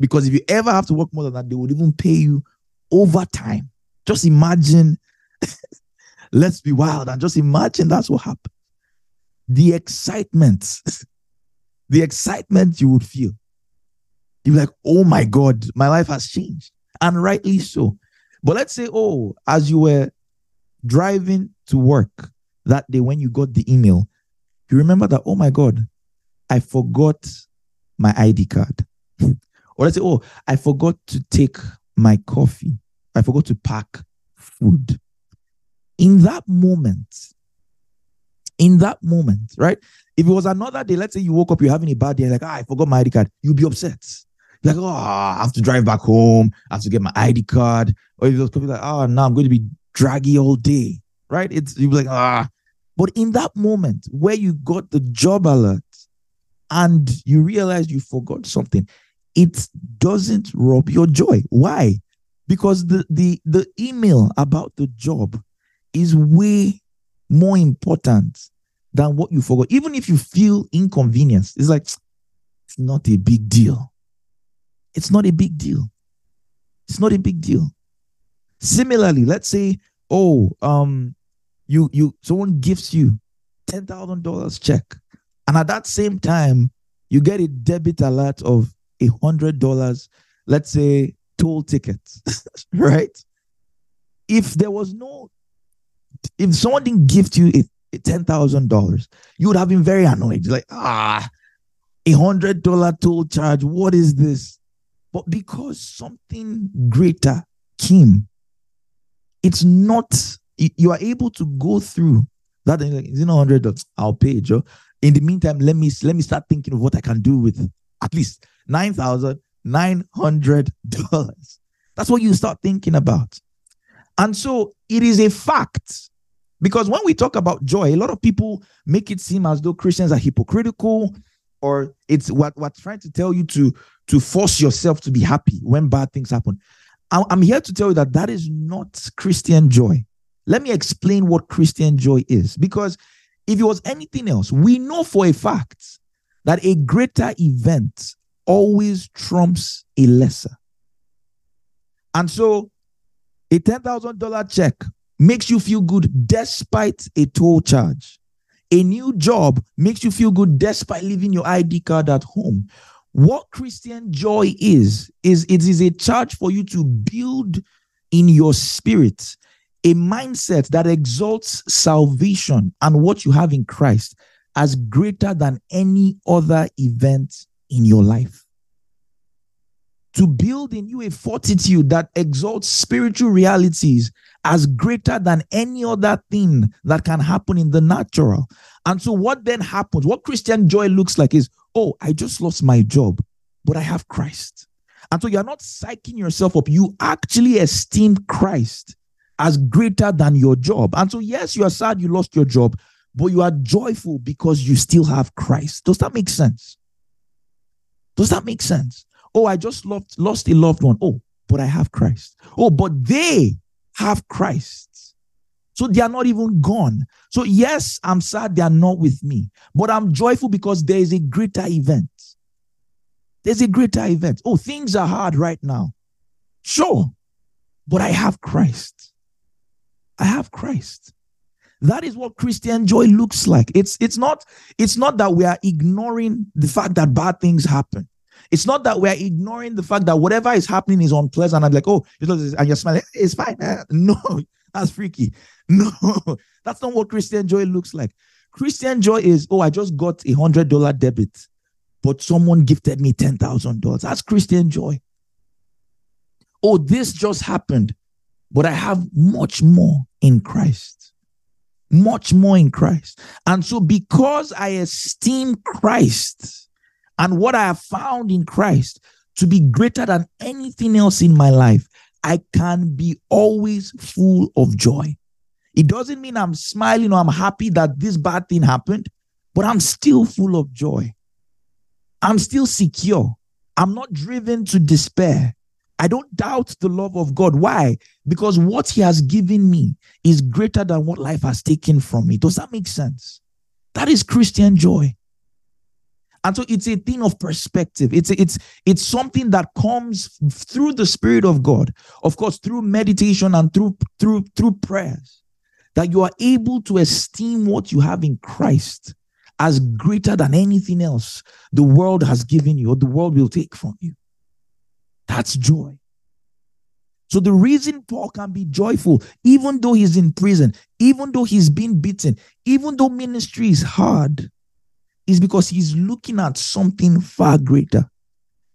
Because if you ever have to work more than that, they would even pay you overtime. Just imagine, let's be wild and just imagine that's what happened. The excitement, the excitement you would feel. You're like, oh my God, my life has changed. And rightly so. But let's say, oh, as you were driving to work that day when you got the email, you remember that, oh my God, I forgot my ID card. or let's say, oh, I forgot to take my coffee. I forgot to pack food. In that moment, in that moment, right? If it was another day, let's say you woke up, you're having a bad day, like, ah, I forgot my ID card, you'll be upset. Like, oh, I have to drive back home, I have to get my ID card. Or was probably like, oh, now I'm going to be draggy all day, right? It's you'll be like, ah. But in that moment where you got the job alert and you realize you forgot something, it doesn't rob your joy. Why? Because the the the email about the job is way more important than what you forgot. Even if you feel inconvenience, it's like it's not a big deal. It's not a big deal. It's not a big deal. Similarly, let's say, oh, um, you you someone gives you ten thousand dollars check, and at that same time, you get a debit alert of a hundred dollars, let's say toll tickets, right? If there was no, if someone didn't gift you a, a ten thousand dollars, you would have been very annoyed. Like, ah, a hundred dollar toll charge. What is this? But because something greater came, it's not, you are able to go through that. Like, you know, 100 I'll pay, Joe. In the meantime, let me let me start thinking of what I can do with at least nine thousand nine hundred dollars. That's what you start thinking about. And so it is a fact because when we talk about joy, a lot of people make it seem as though Christians are hypocritical or it's what we're trying to tell you to to force yourself to be happy when bad things happen. I'm here to tell you that that is not Christian joy. Let me explain what Christian joy is. Because if it was anything else, we know for a fact that a greater event always trumps a lesser. And so a $10,000 check makes you feel good despite a toll charge. A new job makes you feel good despite leaving your ID card at home. What Christian joy is, is it is a charge for you to build in your spirit a mindset that exalts salvation and what you have in Christ as greater than any other event in your life. To build in you a fortitude that exalts spiritual realities as greater than any other thing that can happen in the natural. And so, what then happens? What Christian joy looks like is oh, I just lost my job, but I have Christ. And so you're not psyching yourself up. You actually esteem Christ as greater than your job. And so, yes, you are sad you lost your job, but you are joyful because you still have Christ. Does that make sense? Does that make sense? Oh, I just lost, lost a loved one. Oh, but I have Christ. Oh, but they have Christ. So they are not even gone. So, yes, I'm sad they are not with me, but I'm joyful because there is a greater event. There's a greater event. Oh, things are hard right now. Sure, but I have Christ. I have Christ. That is what Christian joy looks like. It's it's not it's not that we are ignoring the fact that bad things happen. It's not that we're ignoring the fact that whatever is happening is unpleasant. I'm like, oh, and you're smiling. It's fine. No, That's freaky. No, that's not what Christian joy looks like. Christian joy is, oh, I just got a hundred dollar debit, but someone gifted me ten thousand dollars. That's Christian joy. Oh, this just happened, but I have much more in Christ. Much more in Christ. And so, because I esteem Christ and what I have found in Christ to be greater than anything else in my life, I can be always full of joy. It doesn't mean I'm smiling or I'm happy that this bad thing happened, but I'm still full of joy. I'm still secure. I'm not driven to despair. I don't doubt the love of God. Why? Because what He has given me is greater than what life has taken from me. Does that make sense? That is Christian joy. And so it's a thing of perspective. It's it's it's something that comes through the Spirit of God, of course, through meditation and through through through prayers, that you are able to esteem what you have in Christ as greater than anything else the world has given you or the world will take from you. That's joy. So the reason Paul can be joyful, even though he's in prison, even though he's been beaten, even though ministry is hard, is because he's looking at something far greater.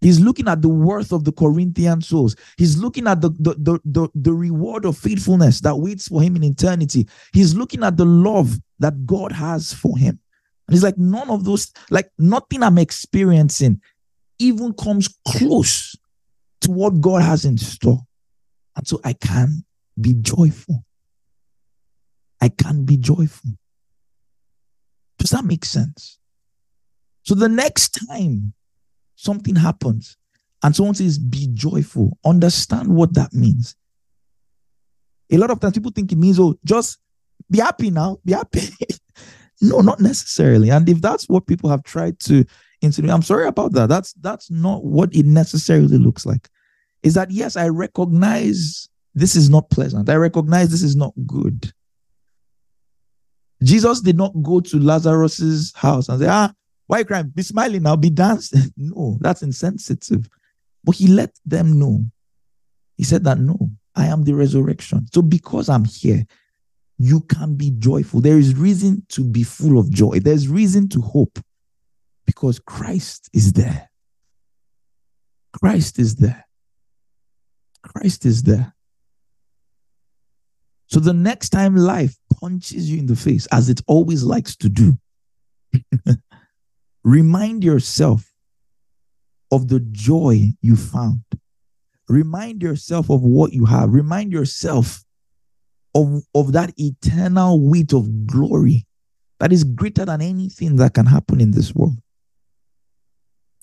He's looking at the worth of the Corinthian souls. He's looking at the, the, the, the, the reward of faithfulness that waits for him in eternity. He's looking at the love that God has for him. And he's like, none of those, like nothing I'm experiencing even comes close to what God has in store. And so I can be joyful. I can be joyful. Does that make sense? So the next time something happens and someone says, be joyful, understand what that means. A lot of times people think it means, oh, just be happy now, be happy. no, not necessarily. And if that's what people have tried to insinuate, I'm sorry about that. That's that's not what it necessarily looks like. Is that yes, I recognize this is not pleasant. I recognize this is not good. Jesus did not go to Lazarus's house and say, ah, why crying? Be smiling now, be dancing. no, that's insensitive. But he let them know. He said that no, I am the resurrection. So because I'm here, you can be joyful. There is reason to be full of joy. There's reason to hope because Christ is there. Christ is there. Christ is there. So the next time life punches you in the face, as it always likes to do, Remind yourself of the joy you found. Remind yourself of what you have. Remind yourself of, of that eternal weight of glory that is greater than anything that can happen in this world.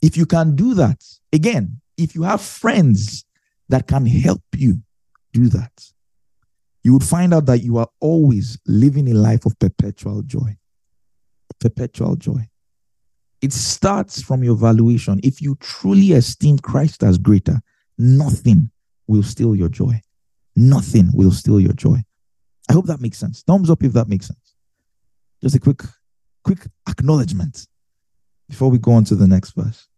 If you can do that, again, if you have friends that can help you do that, you would find out that you are always living a life of perpetual joy. Perpetual joy. It starts from your valuation. If you truly esteem Christ as greater, nothing will steal your joy. Nothing will steal your joy. I hope that makes sense. Thumbs up if that makes sense. Just a quick, quick acknowledgement before we go on to the next verse.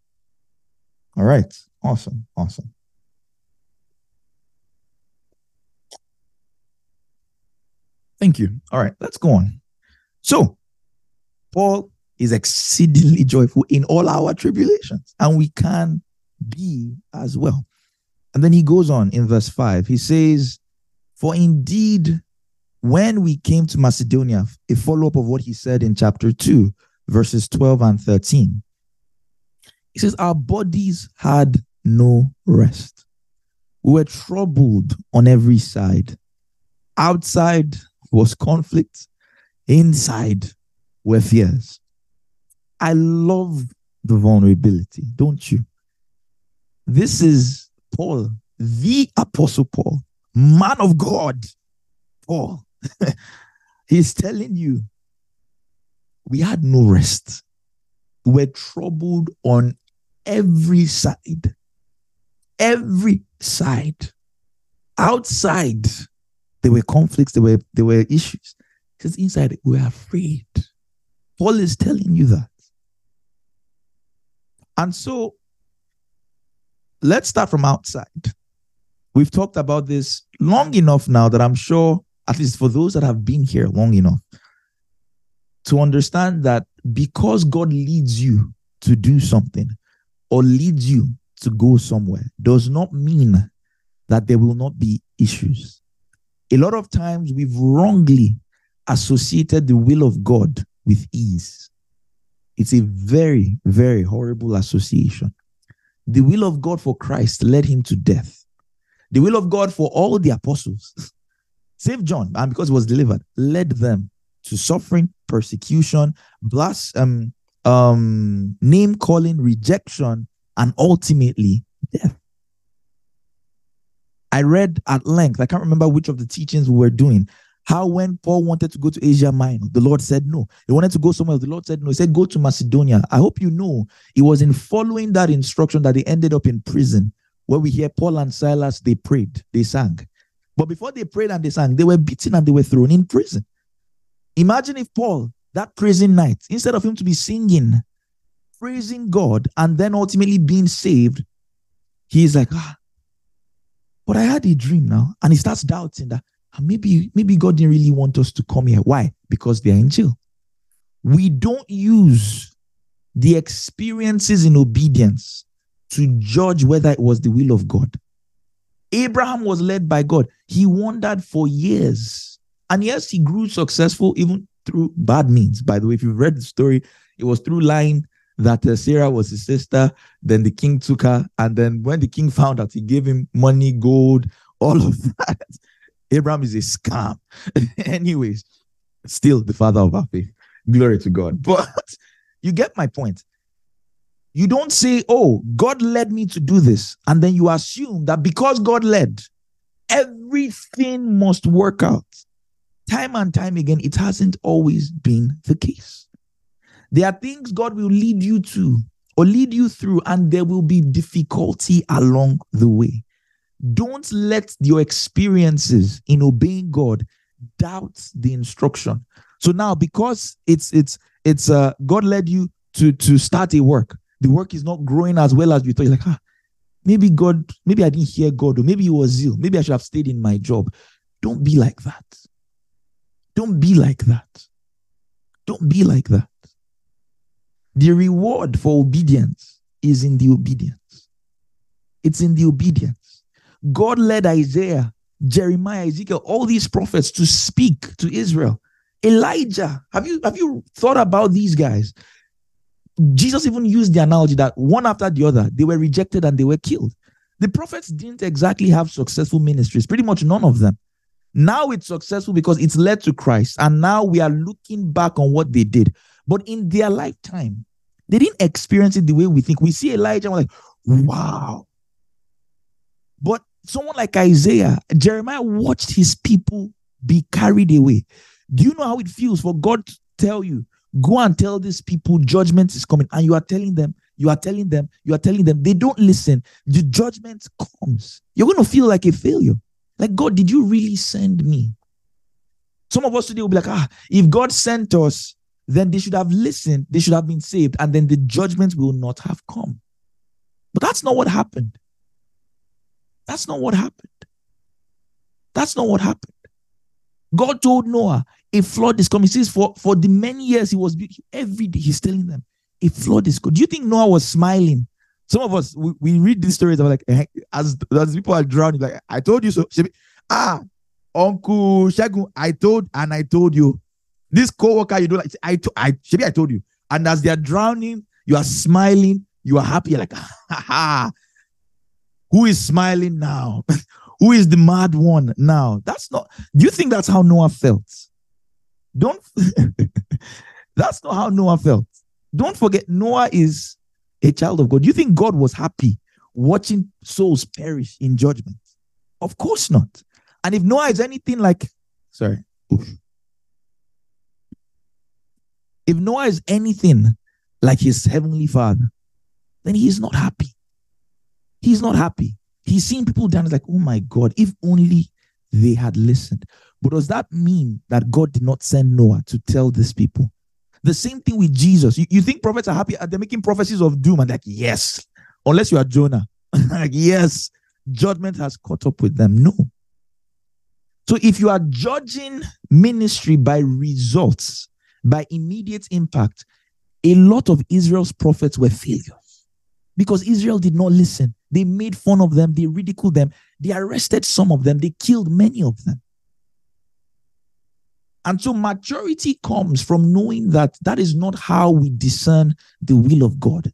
All right. Awesome. Awesome. Thank you. All right, let's go on. So, Paul is exceedingly joyful in all our tribulations, and we can be as well. And then he goes on in verse 5. He says, For indeed, when we came to Macedonia, a follow up of what he said in chapter 2, verses 12 and 13, he says, Our bodies had no rest. We were troubled on every side. Outside was conflict, inside were fears. I love the vulnerability, don't you? This is Paul, the Apostle Paul, man of God, Paul. He's telling you, we had no rest. We're troubled on every side. Every side. Outside, there were conflicts, there were, there were issues. Because inside, we we're afraid. Paul is telling you that. And so let's start from outside. We've talked about this long enough now that I'm sure at least for those that have been here long enough, to understand that because God leads you to do something or leads you to go somewhere does not mean that there will not be issues. A lot of times we've wrongly associated the will of God with ease. It's a very, very horrible association. The will of God for Christ led him to death. The will of God for all the apostles, save John, and because he was delivered, led them to suffering, persecution, blas- um, um, name calling, rejection, and ultimately death. I read at length, I can't remember which of the teachings we were doing, how when Paul wanted to go to Asia Minor, the Lord said no. He wanted to go somewhere, the Lord said no. He said, go to Macedonia. I hope you know it was in following that instruction that they ended up in prison, where we hear Paul and Silas, they prayed, they sang. But before they prayed and they sang, they were beaten and they were thrown in prison. Imagine if Paul, that prison night, instead of him to be singing, praising God, and then ultimately being saved, he's like, ah, but I had a dream now. And he starts doubting that ah, maybe, maybe God didn't really want us to come here. Why? Because they're in jail. We don't use the experiences in obedience to judge whether it was the will of God. Abraham was led by God. He wandered for years. And yes, he grew successful even through bad means. By the way, if you've read the story, it was through lying that uh, Sarah was his sister. Then the king took her. And then when the king found out, he gave him money, gold, all of that. Abraham is a scam. Anyways, still the father of our faith. Glory to God. But you get my point. You don't say, oh, God led me to do this. And then you assume that because God led, everything must work out. Time and time again, it hasn't always been the case. There are things God will lead you to or lead you through, and there will be difficulty along the way. Don't let your experiences in obeying God doubt the instruction. So now, because it's it's it's uh God led you to to start a work, the work is not growing as well as you thought. You're like, ah, maybe God, maybe I didn't hear God, or maybe it was zeal. Maybe I should have stayed in my job. Don't be like that. Don't be like that. Don't be like that. The reward for obedience is in the obedience. It's in the obedience. God led Isaiah, Jeremiah, Ezekiel, all these prophets to speak to Israel. Elijah, have you have you thought about these guys? Jesus even used the analogy that one after the other, they were rejected and they were killed. The prophets didn't exactly have successful ministries, pretty much none of them. Now it's successful because it's led to Christ. And now we are looking back on what they did. But in their lifetime, they didn't experience it the way we think. We see Elijah, we're like, wow. But someone like Isaiah, Jeremiah watched his people be carried away. Do you know how it feels for God to tell you, go and tell these people judgment is coming? And you are telling them, you are telling them, you are telling them, they don't listen. The judgment comes. You're going to feel like a failure. Like, God, did you really send me? Some of us today will be like, ah, if God sent us, then they should have listened, they should have been saved, and then the judgment will not have come. But that's not what happened. That's not what happened. That's not what happened. God told Noah, a flood is coming. He says, for, for the many years he was every day, he's telling them, a flood is coming. Do you think Noah was smiling? Some of us, we, we read these stories, of like, eh, as, as people are drowning, like, I told you so. Ah, Uncle Shagun, I told and I told you. This co-worker you do like I I maybe I told you. And as they're drowning, you are smiling, you are happy. You're like, ha ha. Who is smiling now? Who is the mad one now? That's not. Do you think that's how Noah felt? Don't. that's not how Noah felt. Don't forget, Noah is a child of God. Do you think God was happy watching souls perish in judgment? Of course not. And if Noah is anything like, sorry, oof. If Noah is anything like his heavenly father, then he's not happy. He's not happy. He's seeing people down. He's like, oh my God, if only they had listened. But does that mean that God did not send Noah to tell these people? The same thing with Jesus. You, you think prophets are happy? They're making prophecies of doom and like, yes, unless you are Jonah. like, yes, judgment has caught up with them. No. So if you are judging ministry by results, by immediate impact, a lot of Israel's prophets were failures because Israel did not listen. They made fun of them, they ridiculed them, they arrested some of them, they killed many of them. And so maturity comes from knowing that that is not how we discern the will of God.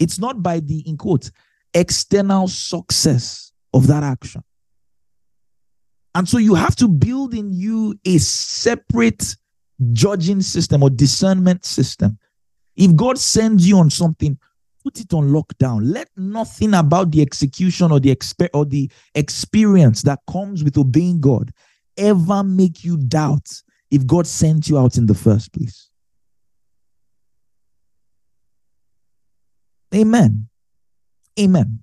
It's not by the, in quote, external success of that action. And so you have to build in you a separate judging system or discernment system. If God sends you on something, put it on lockdown. Let nothing about the execution or the exper- or the experience that comes with obeying God ever make you doubt if God sent you out in the first place. Amen. Amen.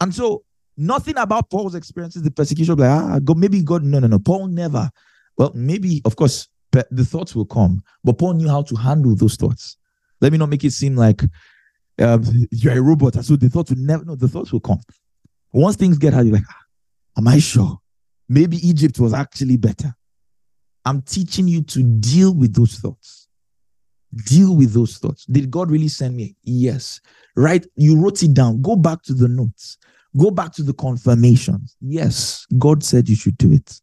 And so nothing about Paul's experiences, the persecution, like, ah, God, maybe God, no, no, no. Paul never. Well, maybe, of course, the thoughts will come, but Paul knew how to handle those thoughts. Let me not make it seem like um, you're a robot. So the thoughts will never, no, the thoughts will come. Once things get hard, you're like, ah, am I sure? Maybe Egypt was actually better. I'm teaching you to deal with those thoughts. Deal with those thoughts. Did God really send me? Yes. Right? You wrote it down. Go back to the notes. Go back to the confirmations. Yes, God said you should do it.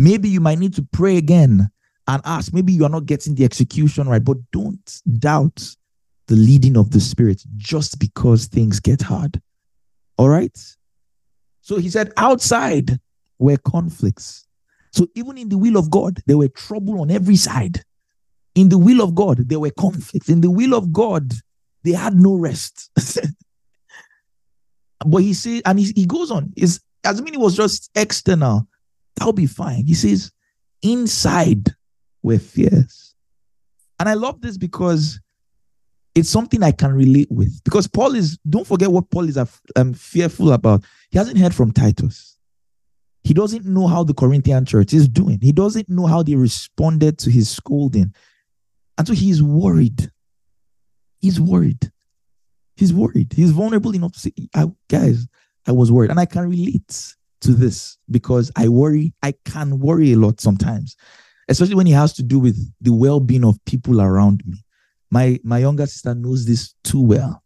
Maybe you might need to pray again and ask. Maybe you are not getting the execution right, but don't doubt the leading of the Spirit just because things get hard. All right? So he said, outside were conflicts. So even in the will of God, there were trouble on every side. In the will of God, there were conflicts. In the will of God, they had no rest. but he said, and he, he goes on, is mean it was just external, that'll be fine. He says, inside were. And I love this because it's something I can relate with. Because Paul is, don't forget what Paul is um, fearful about. He hasn't heard from Titus. He doesn't know how the Corinthian church is doing. He doesn't know how they responded to his scolding. And so he's worried. He's worried. He's worried. He's vulnerable enough to say, I, guys, I was worried. And I can relate to this because I worry. I can worry a lot sometimes, especially when it has to do with the well being of people around me. My, my younger sister knows this too well.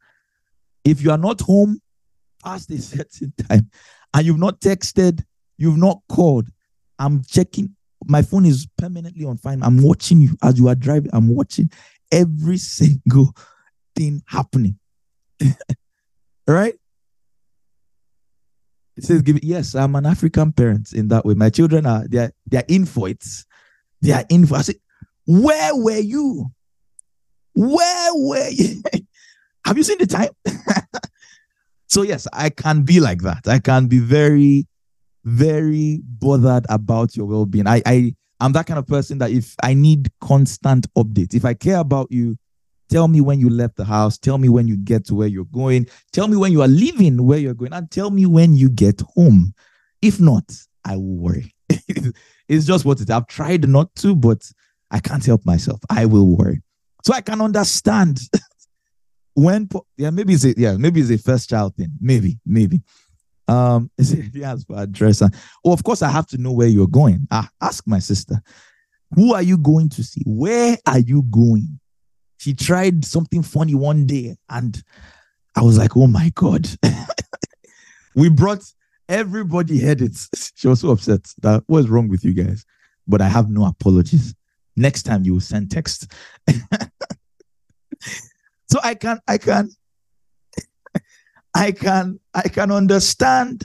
If you are not home past a certain time and you've not texted, You've not called. I'm checking. My phone is permanently on fine. I'm watching you as you are driving. I'm watching every single thing happening. right? It says, "Give yes, I'm an African parent in that way. My children are they're they're in for it. They are in for. I say, where were you? Where were you? Have you seen the time? so yes, I can be like that. I can be very very bothered about your well-being. I I I'm that kind of person that if I need constant updates, if I care about you, tell me when you left the house, tell me when you get to where you're going, tell me when you are leaving where you're going, and tell me when you get home. If not, I will worry. it's just what it. I've tried not to, but I can't help myself. I will worry. So I can understand when yeah maybe it's a yeah maybe it's a first child thing maybe maybe um, he asked for address. And, oh, of course, I have to know where you're going. Ah, ask my sister, who are you going to see? Where are you going? She tried something funny one day, and I was like, oh my God. we brought everybody had it. She was so upset that what's wrong with you guys? But I have no apologies. Next time you will send text. so I can I can I can I can understand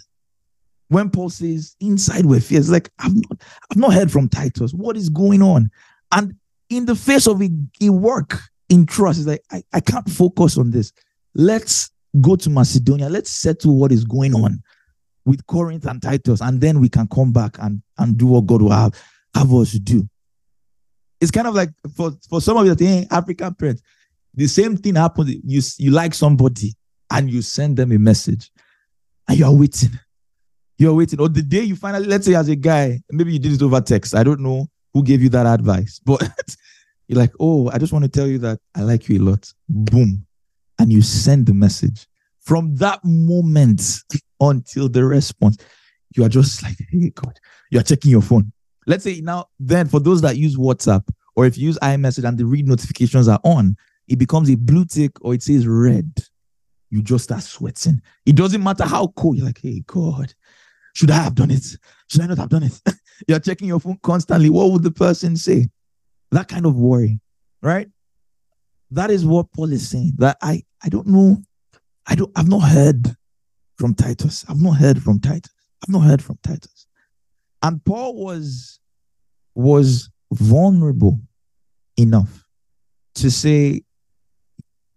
when Paul says inside we're fears. Like I've not I've not heard from Titus. What is going on? And in the face of a, a work in Troas, it's like I, I can't focus on this. Let's go to Macedonia. Let's settle what is going on with Corinth and Titus, and then we can come back and, and do what God will have, have us do. It's kind of like for, for some of you think African parents, the same thing happens. You, you like somebody and you send them a message and you are waiting. You're waiting. Or the day you finally, let's say, as a guy, maybe you did it over text. I don't know who gave you that advice, but you're like, oh, I just want to tell you that I like you a lot. Boom. And you send the message. From that moment until the response, you are just like, hey, God, you are checking your phone. Let's say now, then for those that use WhatsApp or if you use iMessage and the read notifications are on, it becomes a blue tick or it says read. You just start sweating. It doesn't matter how cool. You're like, hey, God, should I have done it? Should I not have done it? You're checking your phone constantly. What would the person say? That kind of worry, right? That is what Paul is saying. That I I don't know. I don't I've not heard from Titus. I've not heard from Titus. I've not heard from Titus. And Paul was was vulnerable enough to say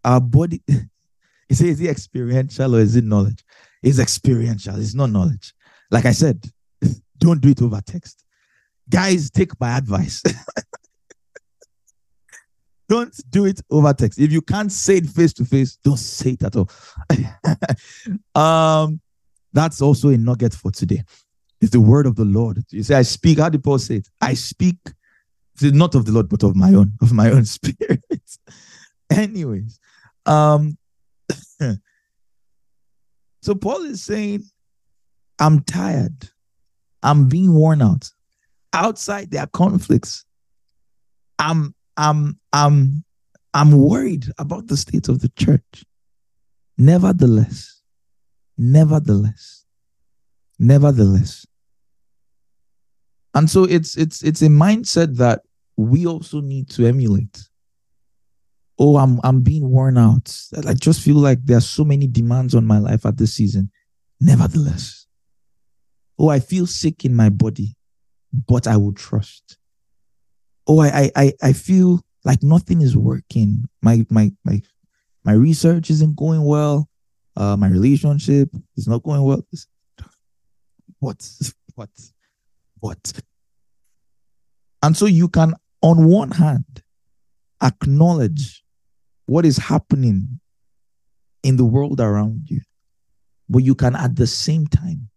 our body he says is it experiential or is it knowledge? It's experiential, it's not knowledge. Like I said, don't do it over text. Guys, take my advice. don't do it over text. If you can't say it face to face, don't say it at all. um, that's also a nugget for today. It's the word of the Lord. You say, I speak. How did Paul say it? I speak not of the Lord, but of my own, of my own spirit. Anyways, um, so Paul is saying, I'm tired. I'm being worn out. Outside there are conflicts. I'm I'm I'm I'm worried about the state of the church. Nevertheless, nevertheless, nevertheless. And so it's it's it's a mindset that we also need to emulate. Oh, I'm I'm being worn out. I just feel like there are so many demands on my life at this season. Nevertheless. Oh, I feel sick in my body, but I will trust oh I, I i feel like nothing is working. My my my my research isn't going well. Uh my relationship is not going well. What? What? What? And so you can on one hand acknowledge what is happening in the world around you but you can at the same time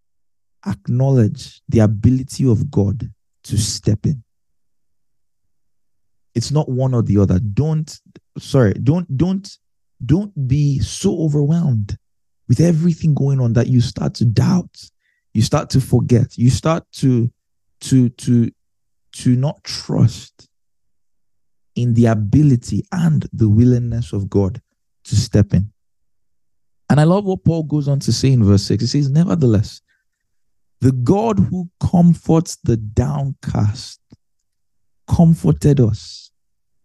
acknowledge the ability of god to step in it's not one or the other. Don't sorry, don't don't don't be so overwhelmed with everything going on that you start to doubt. You start to forget. You start to to to to not trust in the ability and the willingness of God to step in. And I love what Paul goes on to say in verse 6. He says, Nevertheless, the God who comforts the downcast comforted us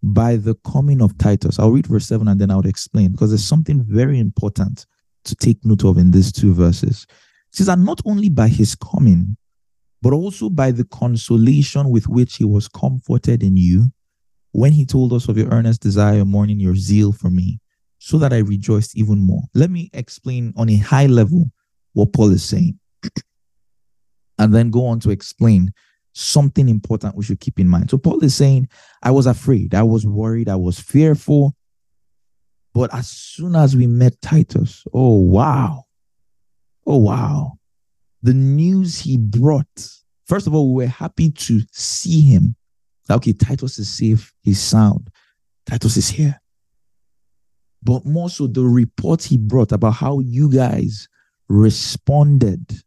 by the coming of Titus. I'll read verse 7 and then I'll explain because there's something very important to take note of in these two verses. It says, And not only by his coming, but also by the consolation with which he was comforted in you when he told us of your earnest desire, mourning your zeal for me, so that I rejoiced even more. Let me explain on a high level what Paul is saying, and then go on to explain something important we should keep in mind. So Paul is saying, I was afraid, I was worried, I was fearful. But as soon as we met Titus, oh wow. Oh wow. The news he brought. First of all, we were happy to see him. Okay, Titus is safe, he's sound. Titus is here. But more so, the report he brought about how you guys responded,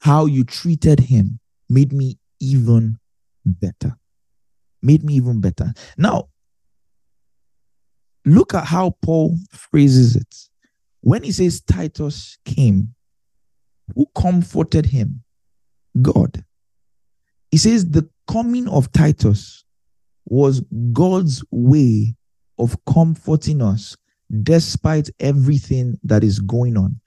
how you treated him, made me even better. Made me even better. Now, look at how Paul phrases it. When he says Titus came, who comforted him? God. He says the coming of Titus was God's way of comforting us despite everything that is going on.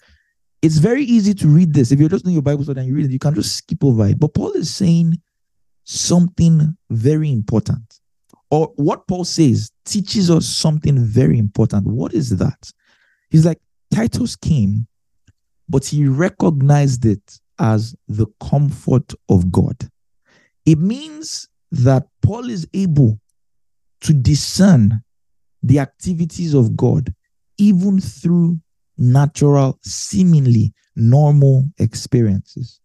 It's very easy to read this. If you're just in your Bible study and you read it, you can just skip over it. But Paul is saying something very important. Or what Paul says teaches us something very important. What is that? He's like, Titus came, but he recognized it as the comfort of God. It means that Paul is able to discern the activities of God even through natural, seemingly normal experiences.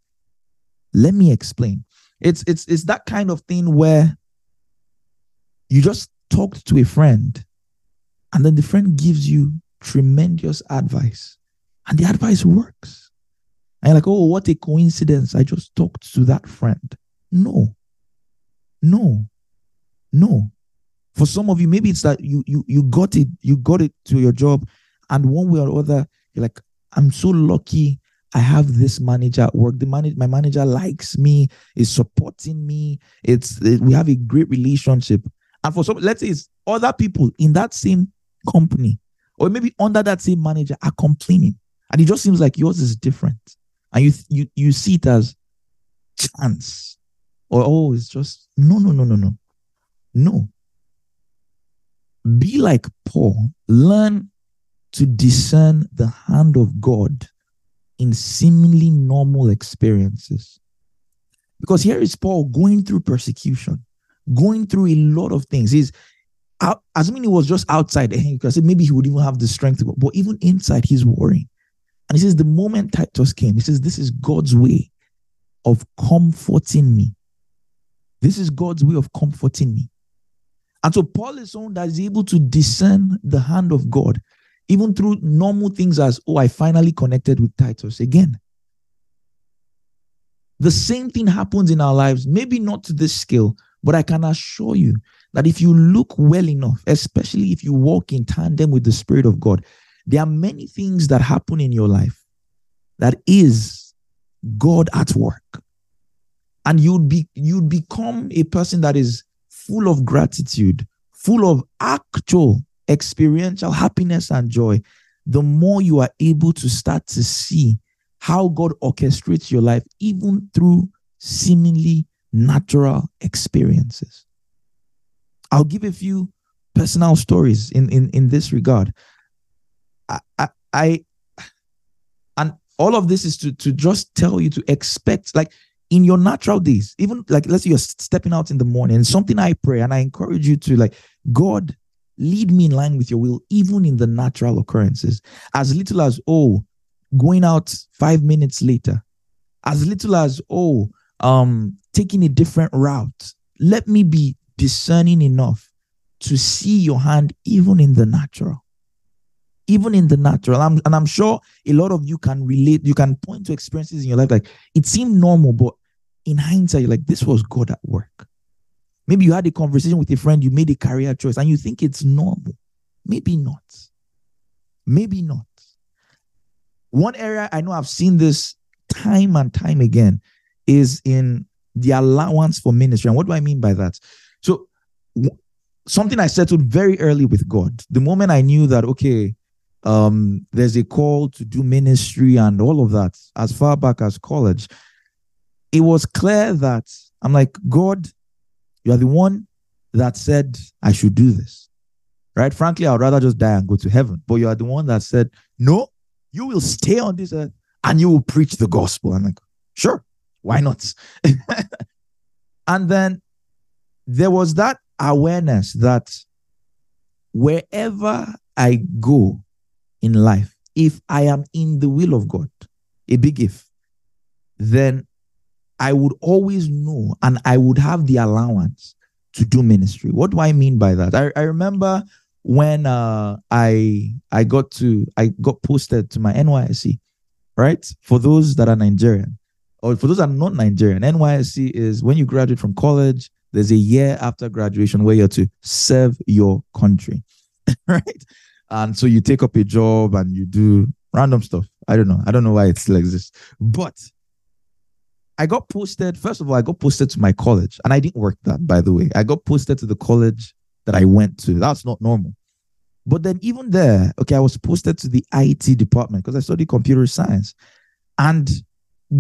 Let me explain. It's it's it's that kind of thing where you just talked to a friend and then the friend gives you tremendous advice and the advice works. And you're like, oh, what a coincidence. I just talked to that friend. No. No. No. For some of you, maybe it's that you you you got it, you got it to your job, and one way or other, you're like, I'm so lucky I have this manager at work. The manager, my manager likes me, is supporting me. It's it, we have a great relationship. And for some, let's say it's other people in that same company, or maybe under that same manager are complaining. And it just seems like yours is different. And you you you see it as chance. Or oh, it's just no, no, no, no, no. No. Be like Paul. Learn to discern the hand of God in seemingly normal experiences. Because here is Paul going through persecution, going through a lot of things. He's out, assuming he was just outside, eh, because maybe he would even have the strength go, but even inside, he's worrying. And he says, The moment Titus came, he says, This is God's way of comforting me. This is God's way of comforting me. And so Paul is someone that is able to discern the hand of God even through normal things as, oh, I finally connected with Titus again. The same thing happens in our lives, maybe not to this scale, but I can assure you that if you look well enough, especially if you walk in tandem with the Spirit of God, there are many things that happen in your life that is God at work. And you'd be you'd become a person that is full of gratitude, full of actual experiential happiness and joy, the more you are able to start to see how God orchestrates your life, even through seemingly natural experiences. I'll give a few personal stories in, in, in this regard. I, I, I and all of this is to, to just tell you to expect, like in your natural days, even like let's say you're stepping out in the morning, something I pray and I encourage you to like, God, lead me in line with your will, even in the natural occurrences. As little as, oh, going out five minutes later, as little as, oh, um, taking a different route. Let me be discerning enough to see your hand even in the natural. Even in the natural. I'm, and I'm sure a lot of you can relate, you can point to experiences in your life like it seemed normal, but in hindsight, like, this was God at work. Maybe you had a conversation with a friend, you made a career choice, and you think it's normal. Maybe not. Maybe not. One area I know I've seen this time and time again is in the allowance for ministry. And what do I mean by that? So, w- something I settled very early with God. The moment I knew that, okay, um, there's a call to do ministry and all of that, as far back as college, it was clear that I'm like, God, you are the one that said, I should do this. Right? Frankly, I would rather just die and go to heaven. But you are the one that said, No, you will stay on this earth and you will preach the gospel. I'm like, Sure, why not? and then there was that awareness that wherever I go in life, if I am in the will of God, a big if, then I would always know and I would have the allowance to do ministry. What do I mean by that? I, I remember when uh, I I got to I got posted to my NYSC, right? For those that are Nigerian, or for those that are not Nigerian, NYSC is when you graduate from college. There's a year after graduation where you're to serve your country, right? And so you take up a job and you do random stuff. I don't know. I don't know why it still exists, but I got posted, first of all, I got posted to my college, and I didn't work that, by the way. I got posted to the college that I went to. That's not normal. But then, even there, okay, I was posted to the IT department because I studied computer science. And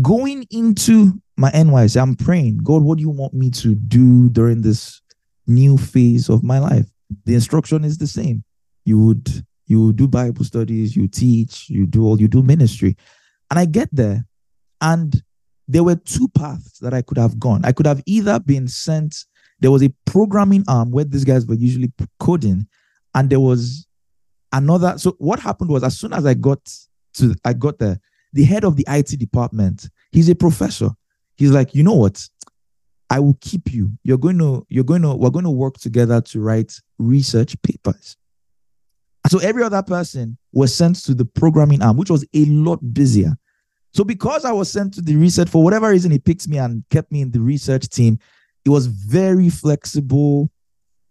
going into my NYSC, I'm praying, God, what do you want me to do during this new phase of my life? The instruction is the same. You would you do Bible studies, you teach, you do all you do ministry. And I get there, and there were two paths that I could have gone. I could have either been sent, there was a programming arm where these guys were usually coding, and there was another. So what happened was as soon as I got to I got there, the head of the IT department, he's a professor. He's like, you know what? I will keep you. You're going to, you're going to, we're going to work together to write research papers. So every other person was sent to the programming arm, which was a lot busier. So because I was sent to the research for whatever reason, he picked me and kept me in the research team. It was very flexible.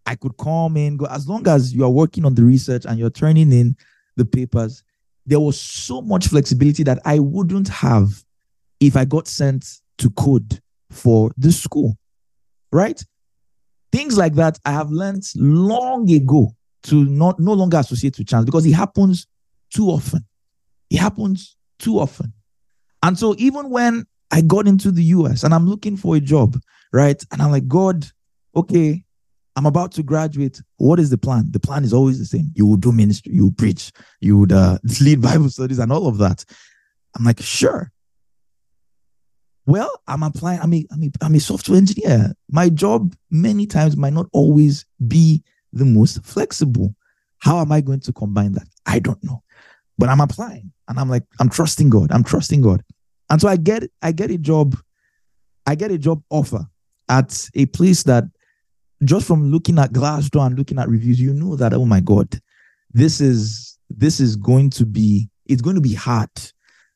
I could come in, go as long as you are working on the research and you're turning in the papers. There was so much flexibility that I wouldn't have if I got sent to code for the school, right? Things like that I have learned long ago to not no longer associate with chance because it happens too often. It happens too often. And so even when I got into the US and I'm looking for a job, right? And I'm like, God, okay, I'm about to graduate. What is the plan? The plan is always the same. You will do ministry, you will preach, you would uh, lead Bible studies and all of that. I'm like, sure. Well, I'm applying. I'm a, I'm, a, I'm a software engineer. My job many times might not always be the most flexible. How am I going to combine that? I don't know. But I'm applying and I'm like, I'm trusting God. I'm trusting God. And so I get I get a job, I get a job offer at a place that just from looking at Glassdoor and looking at reviews, you know that, oh my God, this is this is going to be, it's going to be hard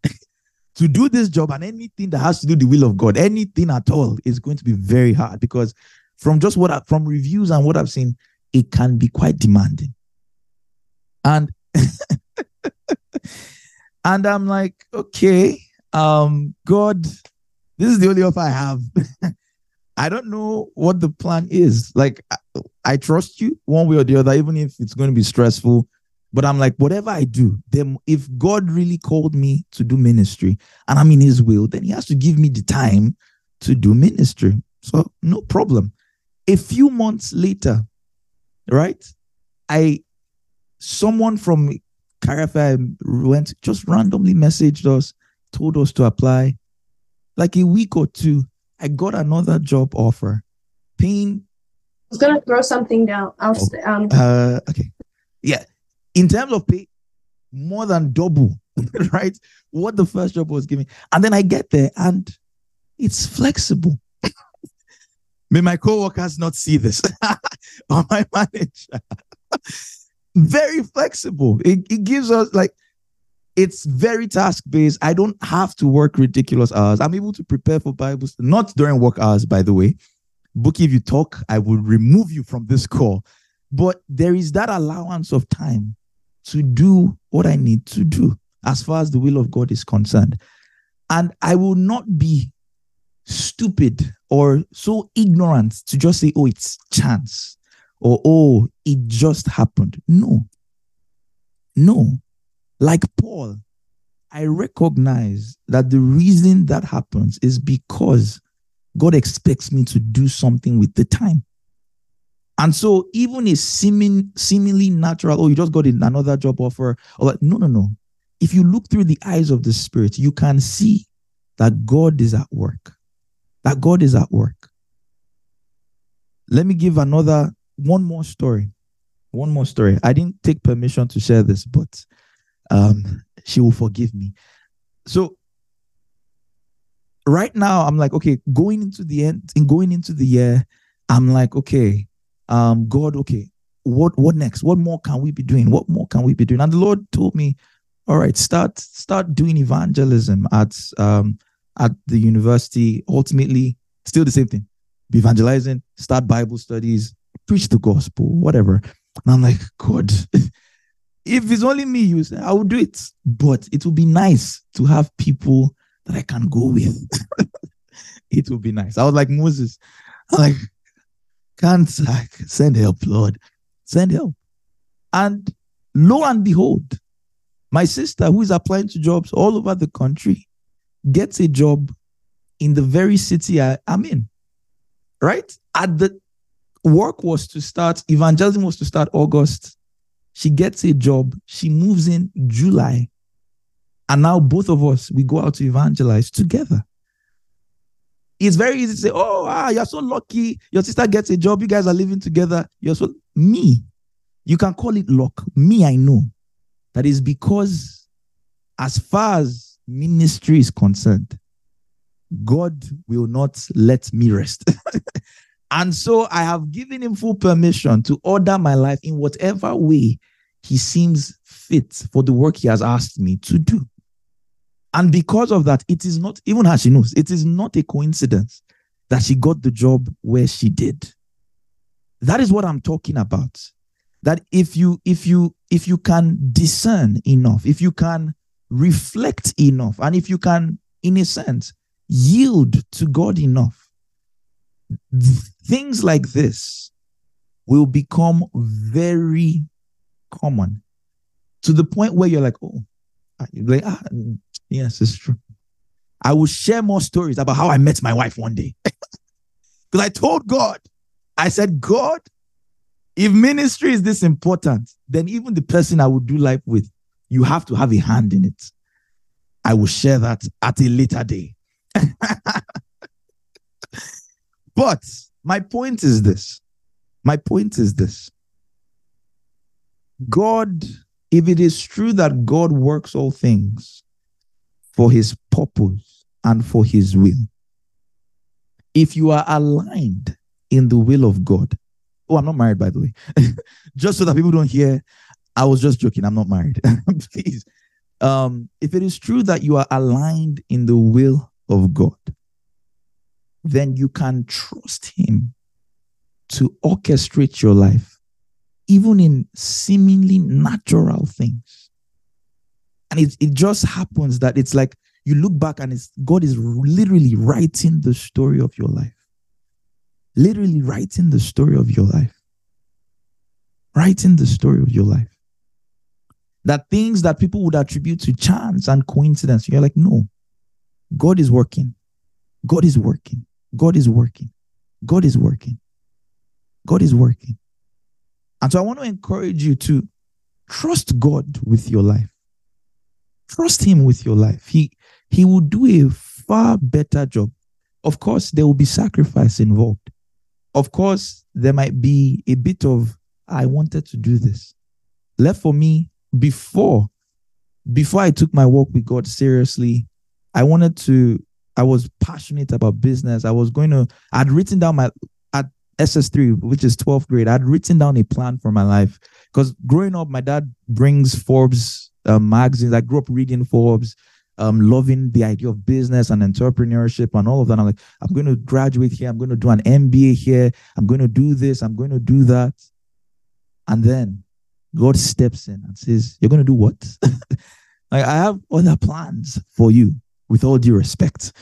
to do this job and anything that has to do the will of God, anything at all is going to be very hard because from just what I, from reviews and what I've seen, it can be quite demanding. And and I'm like, okay, um, God, this is the only offer I have. I don't know what the plan is. Like, I, I, trust you one way or the other, even if it's going to be stressful. But I'm like, whatever I do, then if God really called me to do ministry and I'm in his will, then he has to give me the time to do ministry. So no problem. A few months later, right? I someone from Carife went just randomly messaged us, told us to apply. Like a week or two, I got another job offer, paying. I was gonna throw something down. I'll oh, um. Uh, okay, yeah. In terms of pay, more than double, right? What the first job was giving, and then I get there and it's flexible. May my co-workers not see this, or my manager. Very flexible. It, it gives us like it's very task based. I don't have to work ridiculous hours. I'm able to prepare for Bibles, not during work hours, by the way. Book, if you talk, I will remove you from this call. But there is that allowance of time to do what I need to do as far as the will of God is concerned. And I will not be stupid or so ignorant to just say, oh, it's chance or oh, it just happened. No. No. Like Paul, I recognize that the reason that happens is because God expects me to do something with the time. And so, even a seeming, seemingly natural, oh, you just got another job offer, or like, no, no, no. If you look through the eyes of the Spirit, you can see that God is at work. That God is at work. Let me give another, one more story. One more story. I didn't take permission to share this, but um, she will forgive me. So right now, I'm like, okay, going into the end, in going into the year, I'm like, okay, um, God, okay, what what next? What more can we be doing? What more can we be doing? And the Lord told me, all right, start start doing evangelism at um at the university. Ultimately, still the same thing. Be evangelizing, start Bible studies, preach the gospel, whatever. And I'm like, God, if it's only me, you say, I will do it. But it will be nice to have people that I can go with. it will be nice. I was like Moses. I'm like, can't like send help, Lord. Send help. And lo and behold, my sister, who is applying to jobs all over the country, gets a job in the very city I am in. Right? At the work was to start, evangelism was to start August she gets a job. She moves in July. And now both of us, we go out to evangelize together. It's very easy to say, oh, ah, you're so lucky. Your sister gets a job. You guys are living together. You're so, me, you can call it luck. Me, I know that is because as far as ministry is concerned, God will not let me rest. And so I have given him full permission to order my life in whatever way he seems fit for the work he has asked me to do. And because of that, it is not, even as she knows, it is not a coincidence that she got the job where she did. That is what I'm talking about. That if you, if you, if you can discern enough, if you can reflect enough, and if you can, in a sense, yield to God enough, things like this will become very common to the point where you're like, oh, like, ah, yes, it's true. I will share more stories about how I met my wife one day. Because I told God, I said, God, if ministry is this important, then even the person I would do life with, you have to have a hand in it. I will share that at a later day. but my point is this. My point is this. God, if it is true that God works all things for his purpose and for his will, if you are aligned in the will of God, oh, I'm not married, by the way, just so that people don't hear, I was just joking, I'm not married. Please. Um, if it is true that you are aligned in the will of God, then you can trust Him to orchestrate your life, even in seemingly natural things. And it, it just happens that it's like you look back and it's God is literally writing the story of your life. Literally writing the story of your life. Writing the story of your life. That things that people would attribute to chance and coincidence, you're like, no, God is working. God is working. God is working. God is working. God is working. And so I want to encourage you to trust God with your life. Trust Him with your life. He He will do a far better job. Of course, there will be sacrifice involved. Of course, there might be a bit of I wanted to do this. Left for me before before I took my walk with God seriously, I wanted to I was passionate about business. I was going to I'd written down my at SS3, which is 12th grade, I'd written down a plan for my life because growing up, my dad brings Forbes um, magazines. I grew up reading Forbes, um, loving the idea of business and entrepreneurship and all of that. I'm like, I'm going to graduate here. I'm going to do an MBA here. I'm going to do this. I'm going to do that. And then God steps in and says, You're going to do what? like, I have other plans for you, with all due respect.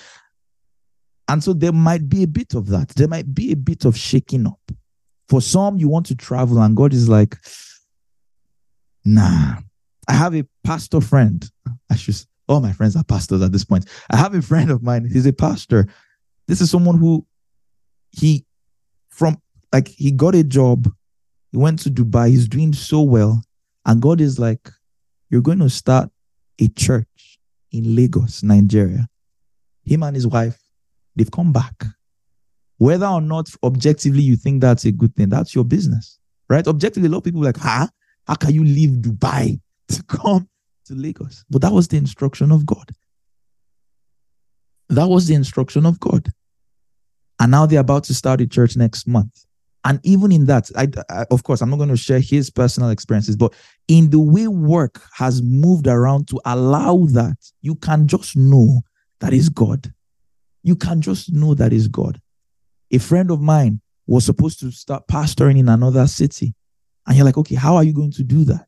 And so there might be a bit of that. There might be a bit of shaking up. For some, you want to travel, and God is like, Nah, I have a pastor friend. I should all my friends are pastors at this point. I have a friend of mine, he's a pastor. This is someone who he from like he got a job, he went to Dubai, he's doing so well. And God is like, You're going to start a church in Lagos, Nigeria. Him and his wife, they've come back. Whether or not objectively you think that's a good thing, that's your business. Right? Objectively, a lot of people like, huh? How can you leave Dubai to come to Lagos. But that was the instruction of God. That was the instruction of God. And now they're about to start a church next month. And even in that, I, I, of course, I'm not going to share his personal experiences, but in the way work has moved around to allow that, you can just know that is God. You can just know that is God. A friend of mine was supposed to start pastoring in another city. And you're like, okay, how are you going to do that?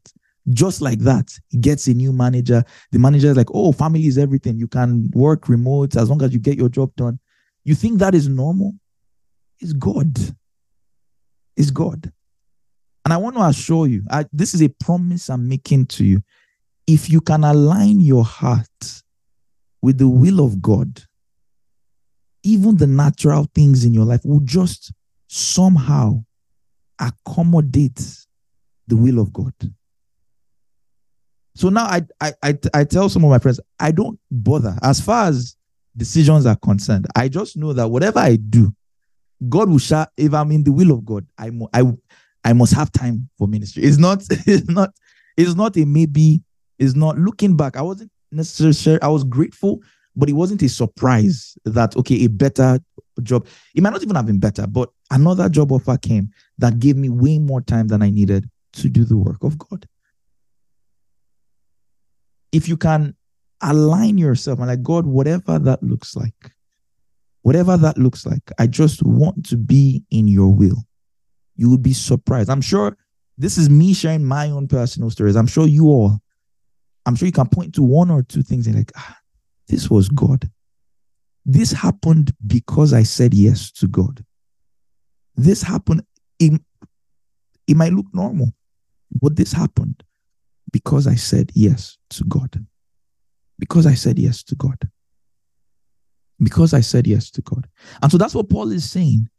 just like that, he gets a new manager. The manager is like, oh, family is everything. You can work remote as long as you get your job done. You think that is normal? It's God. It's God. And I want to assure you, I, this is a promise I'm making to you. If you can align your heart with the will of God, even the natural things in your life will just somehow accommodate the will of God. So now I, I I I tell some of my friends I don't bother as far as decisions are concerned. I just know that whatever I do, God will share. If I'm in the will of God, I I I must have time for ministry. It's not it's not it's not a maybe. It's not looking back. I wasn't necessarily I was grateful, but it wasn't a surprise that okay a better job. It might not even have been better, but another job offer came that gave me way more time than I needed to do the work of God if you can align yourself and like, God, whatever that looks like, whatever that looks like, I just want to be in your will. You would be surprised. I'm sure this is me sharing my own personal stories. I'm sure you all, I'm sure you can point to one or two things and like, ah, this was God. This happened because I said yes to God. This happened. It, it might look normal, but this happened because I said yes to God. Because I said yes to God. Because I said yes to God. And so that's what Paul is saying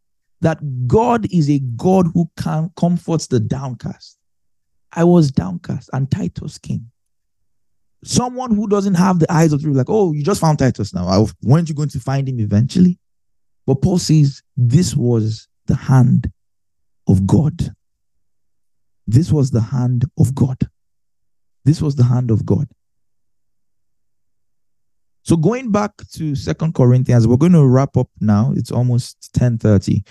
that God is a God who can comforts the downcast. I was downcast and Titus came. Someone who doesn't have the eyes of truth, like, oh, you just found Titus now. Weren't you going to find him eventually? But Paul says this was the hand of God. This was the hand of God. This was the hand of God. So going back to Second Corinthians, we're going to wrap up now. It's almost 10:30.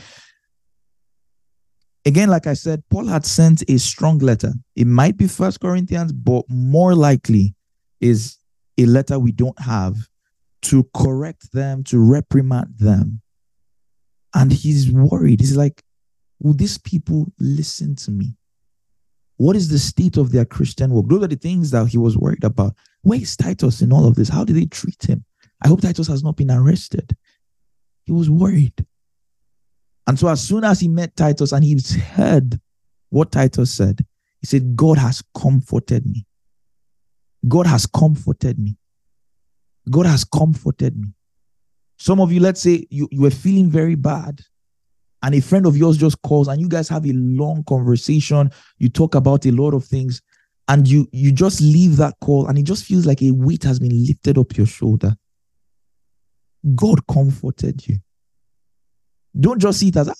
Again, like I said, Paul had sent a strong letter. It might be First Corinthians, but more likely is a letter we don't have to correct them, to reprimand them. And he's worried. He's like, Will these people listen to me? What is the state of their Christian walk? Those are the things that he was worried about. Where is Titus in all of this? How did they treat him? I hope Titus has not been arrested. He was worried. And so, as soon as he met Titus and he heard what Titus said, he said, God has comforted me. God has comforted me. God has comforted me. Some of you, let's say you, you were feeling very bad and a friend of yours just calls and you guys have a long conversation you talk about a lot of things and you you just leave that call and it just feels like a weight has been lifted up your shoulder. God comforted you. Don't just see it as ah,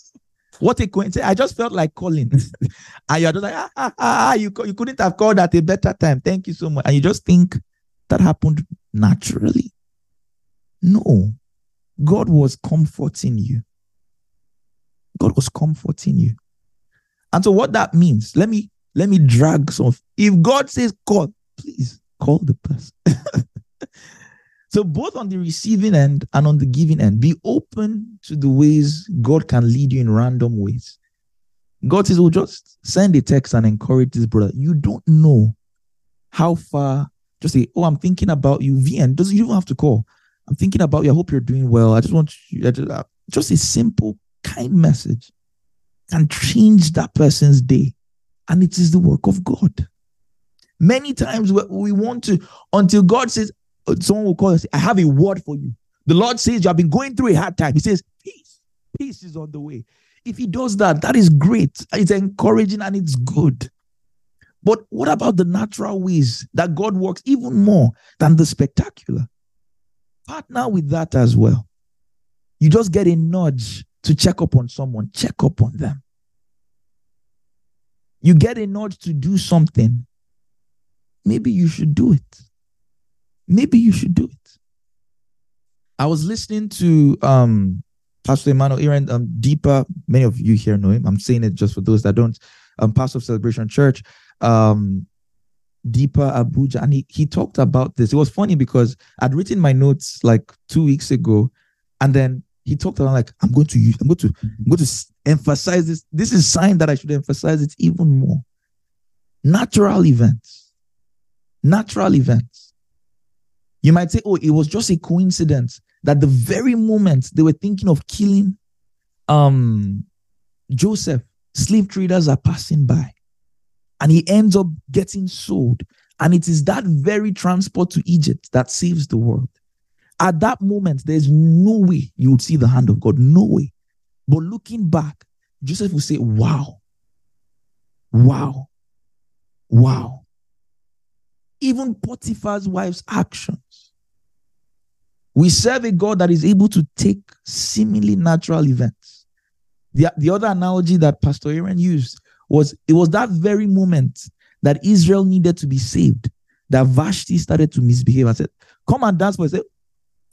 what a coincidence. I just felt like calling. And you're just like ah, ah, ah, ah, you, you couldn't have called at a better time. Thank you so much. And you just think that happened naturally. No. God was comforting you. God was comforting you. And so what that means, let me let me drag some. If God says call, please call the person. so both on the receiving end and on the giving end, be open to the ways God can lead you in random ways. God says, "Well, just send a text and encourage this brother." You don't know how far. Just say, "Oh, I'm thinking about you." VN doesn't even have to call. I'm thinking about you. I hope you're doing well. I just want you. Just, uh, just a simple kind message can change that person's day. And it is the work of God. Many times we want to, until God says, uh, someone will call us, I have a word for you. The Lord says, You have been going through a hard time. He says, Peace, peace is on the way. If He does that, that is great. It's encouraging and it's good. But what about the natural ways that God works even more than the spectacular? Partner with that as well. You just get a nudge to check up on someone, check up on them. You get a nudge to do something, maybe you should do it. Maybe you should do it. I was listening to um Pastor Emmanuel Iren um Deeper. Many of you here know him. I'm saying it just for those that don't. Um, Pastor of Celebration Church, um, Deeper Abuja, and he he talked about this. It was funny because I'd written my notes like two weeks ago, and then he talked about like i'm going to use i'm going to i'm going to emphasize this this is sign that i should emphasize it even more. Natural events. Natural events. You might say oh it was just a coincidence that the very moment they were thinking of killing um joseph slave traders are passing by and he ends up getting sold. And it is that very transport to egypt that saves the world. At that moment, there's no way you would see the hand of God. No way. But looking back, Joseph will say, Wow. Wow. Wow. Even Potiphar's wife's actions. We serve a God that is able to take seemingly natural events. The, the other analogy that Pastor Iren used was it was that very moment that Israel needed to be saved that Vashti started to misbehave and said, Come and dance for us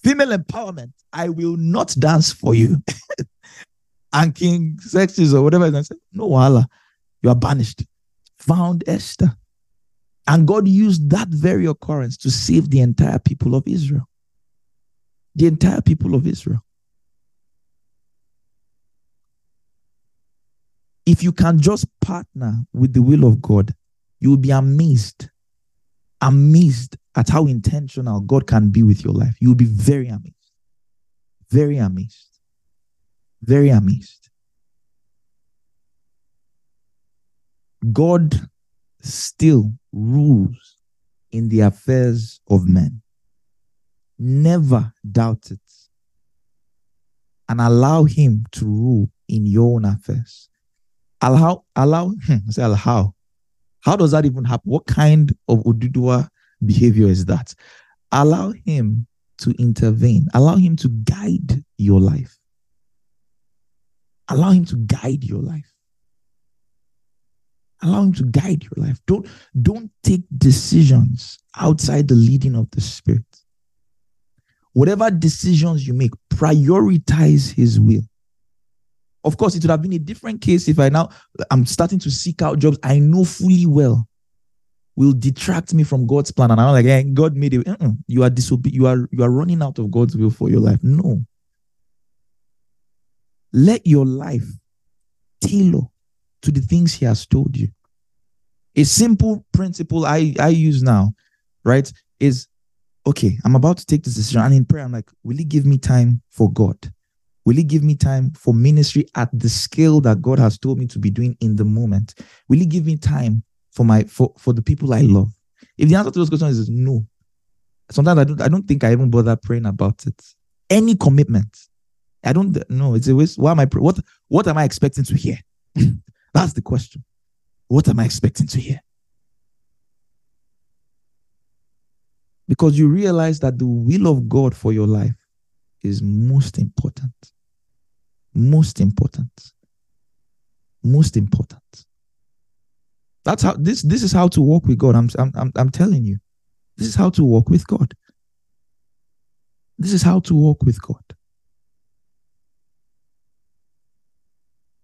female empowerment. I will not dance for you. and King Xerxes or whatever, and said, No, Allah, you are banished. Found Esther. And God used that very occurrence to save the entire people of Israel. The entire people of Israel. If you can just partner with the will of God, you will be amazed, amazed at how intentional God can be with your life. You will be very amazed, very amazed, very amazed. God still rules in the affairs of men. Never doubt it and allow Him to rule in your own affairs. Allow, allow, hmm, say allow. How does that even happen? What kind of Oduduwa behavior is that? Allow him to intervene. Allow him to guide your life. Allow him to guide your life. Allow him to guide your life. Don't, don't take decisions outside the leading of the Spirit. Whatever decisions you make, prioritize his will. Of course, it would have been a different case if I now I'm starting to seek out jobs I know fully well will detract me from God's plan. And I'm like, hey, God made it. Uh-uh. You are disobe- you are you are running out of God's will for your life. No. Let your life tailor to the things He has told you. A simple principle I, I use now, right, is okay, I'm about to take this decision. And in prayer, I'm like, will He give me time for God? Will He give me time for ministry at the scale that God has told me to be doing in the moment? Will He give me time for my for, for the people I love? If the answer to those questions is no, sometimes I don't I don't think I even bother praying about it. Any commitment, I don't know. It's always why am I what what am I expecting to hear? That's the question. What am I expecting to hear? Because you realize that the will of God for your life is most important most important most important that's how this this is how to walk with god i'm i'm i'm telling you this is how to walk with god this is how to walk with god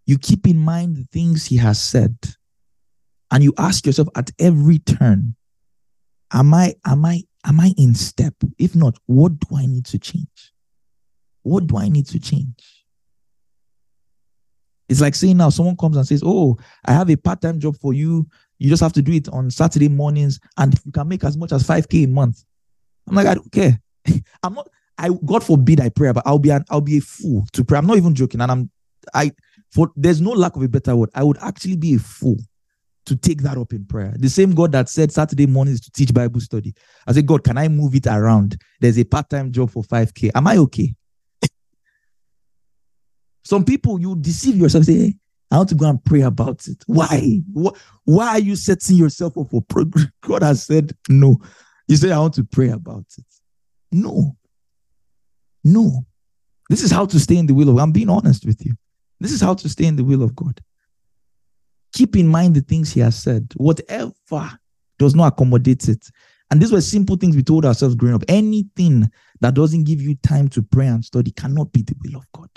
you keep in mind the things he has said and you ask yourself at every turn am i am i am i in step if not what do i need to change what do i need to change it's like saying now someone comes and says, Oh, I have a part time job for you. You just have to do it on Saturday mornings and you can make as much as 5K a month. I'm like, I don't care. I'm not, I God forbid I pray, but I'll be an I'll be a fool to pray. I'm not even joking. And I'm I for there's no lack of a better word. I would actually be a fool to take that up in prayer. The same God that said Saturday mornings to teach Bible study. I said, God, can I move it around? There's a part-time job for 5k. Am I okay? Some people you deceive yourself, say, hey, I want to go and pray about it. Why? Why are you setting yourself up for progress? God has said no. You say, I want to pray about it. No. No. This is how to stay in the will of I'm being honest with you. This is how to stay in the will of God. Keep in mind the things He has said. Whatever does not accommodate it. And these were simple things we told ourselves growing up. Anything that doesn't give you time to pray and study cannot be the will of God.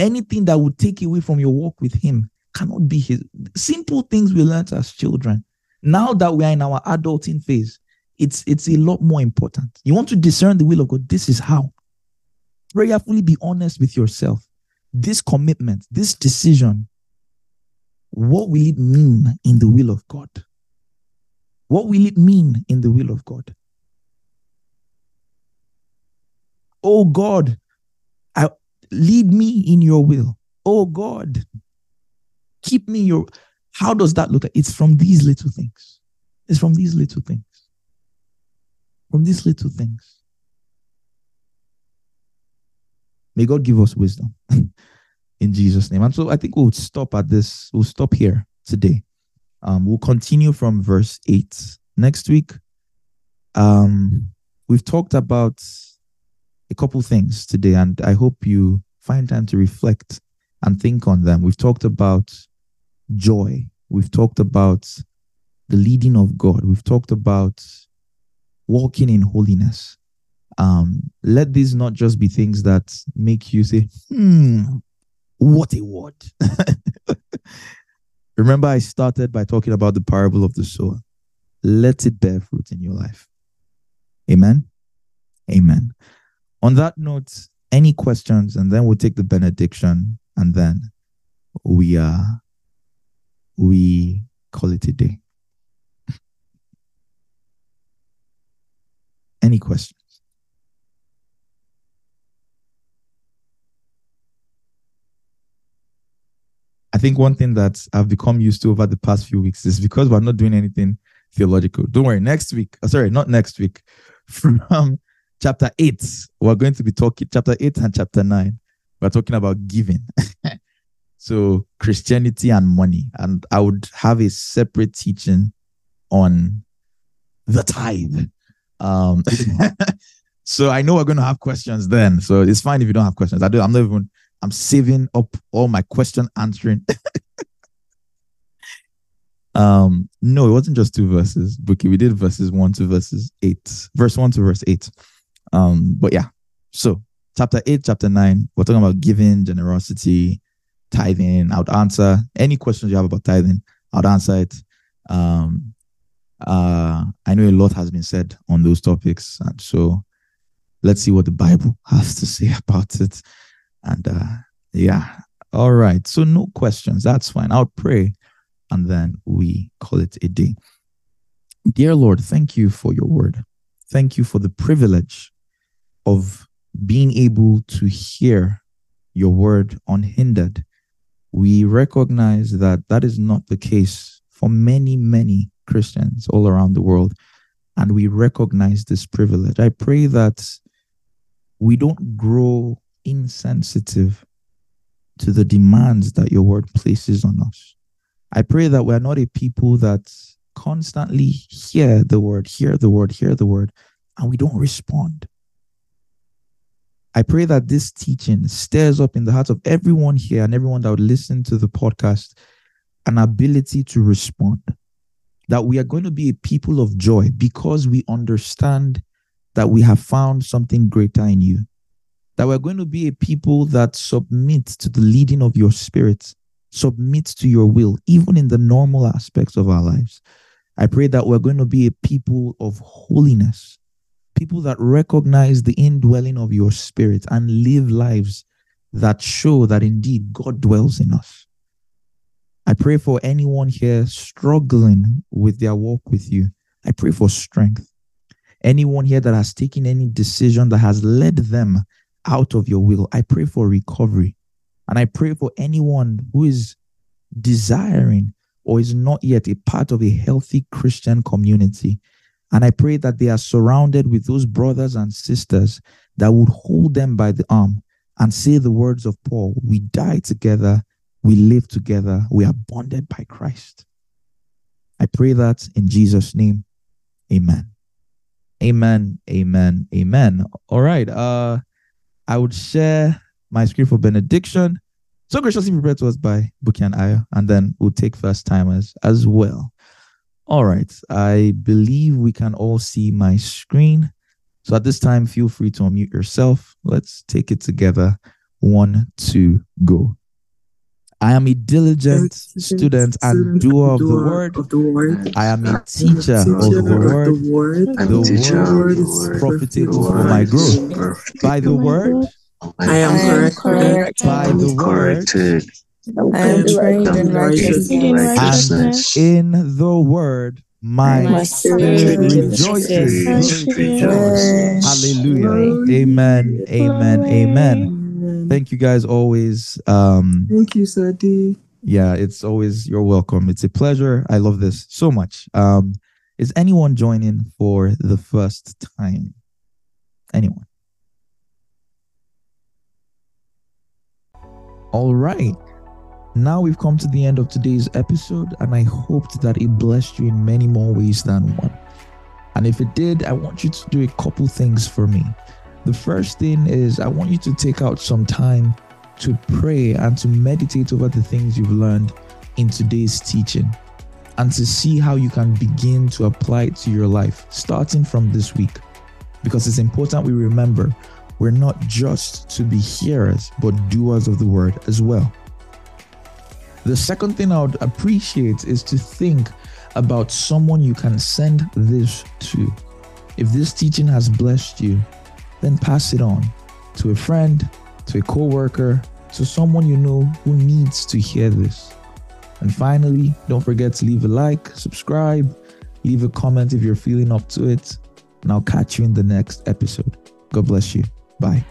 Anything that would take away from your walk with Him cannot be His. Simple things we learned as children. Now that we are in our adulting phase, it's it's a lot more important. You want to discern the will of God. This is how. Prayerfully be honest with yourself. This commitment, this decision, what will it mean in the will of God? What will it mean in the will of God? Oh God, I, lead me in your will. Oh God, keep me your. How does that look? It's from these little things. It's from these little things. From these little things. May God give us wisdom in Jesus' name. And so I think we'll stop at this. We'll stop here today. Um, we'll continue from verse 8 next week. Um, we've talked about a couple things today, and I hope you find time to reflect and think on them. We've talked about joy, we've talked about the leading of God, we've talked about walking in holiness. Um, let these not just be things that make you say, hmm, what a word. Remember, I started by talking about the parable of the sower. let it bear fruit in your life. Amen. Amen. On that note, any questions, and then we'll take the benediction, and then we uh we call it a day. Any questions? I think one thing that I've become used to over the past few weeks is because we're not doing anything theological. Don't worry, next week, oh, sorry, not next week, from chapter 8, we're going to be talking, chapter 8 and chapter 9, we're talking about giving. so, Christianity and money. And I would have a separate teaching on the tithe. Um, so I know we're going to have questions then. So it's fine if you don't have questions. I do. I'm not even. I'm saving up all my question answering. um, no, it wasn't just two verses. Buki, we did verses one to verses eight, verse one to verse eight. Um, but yeah. So chapter eight, chapter nine, we're talking about giving, generosity, tithing. I would answer any questions you have about tithing. I'd answer it. Um, uh, I know a lot has been said on those topics, and so let's see what the Bible has to say about it. And uh, yeah, all right. So no questions. That's fine. I'll pray, and then we call it a day. Dear Lord, thank you for your word. Thank you for the privilege of being able to hear your word unhindered. We recognize that that is not the case for many, many Christians all around the world. And we recognize this privilege. I pray that we don't grow insensitive to the demands that your word places on us. I pray that we're not a people that constantly hear the word, hear the word, hear the word, and we don't respond. I pray that this teaching stirs up in the hearts of everyone here and everyone that would listen to the podcast an ability to respond that we are going to be a people of joy because we understand that we have found something greater in you. That we're going to be a people that submit to the leading of your spirit, submit to your will, even in the normal aspects of our lives. I pray that we're going to be a people of holiness, people that recognize the indwelling of your spirit and live lives that show that indeed God dwells in us. I pray for anyone here struggling with their walk with you. I pray for strength. Anyone here that has taken any decision that has led them out of your will, I pray for recovery. And I pray for anyone who is desiring or is not yet a part of a healthy Christian community. And I pray that they are surrounded with those brothers and sisters that would hold them by the arm and say the words of Paul We die together we live together. We are bonded by Christ. I pray that in Jesus' name. Amen. Amen. Amen. Amen. All right. Uh I would share my screen for benediction. So graciously prepared to us by Buki and Aya, and then we'll take first timers as well. All right. I believe we can all see my screen. So at this time, feel free to unmute yourself. Let's take it together. One, two, go. I am a diligent student and doer of the word. I am a teacher of the word. The word is profitable for my growth. By the word, I am corrected. By the word, I am trained in righteousness. And in the word, my, My spirit rejoices. rejoices. Hallelujah. Amen. Amen. Amen. Thank you guys always. Um, Thank you, Sadi. yeah, it's always you're welcome. It's a pleasure. I love this so much. Um, is anyone joining for the first time? Anyone? All right. Now we've come to the end of today's episode, and I hoped that it blessed you in many more ways than one. And if it did, I want you to do a couple things for me. The first thing is, I want you to take out some time to pray and to meditate over the things you've learned in today's teaching and to see how you can begin to apply it to your life starting from this week. Because it's important we remember we're not just to be hearers, but doers of the word as well. The second thing I would appreciate is to think about someone you can send this to. If this teaching has blessed you, then pass it on to a friend, to a coworker, to someone you know who needs to hear this. And finally, don't forget to leave a like, subscribe, leave a comment if you're feeling up to it, and I'll catch you in the next episode. God bless you. Bye.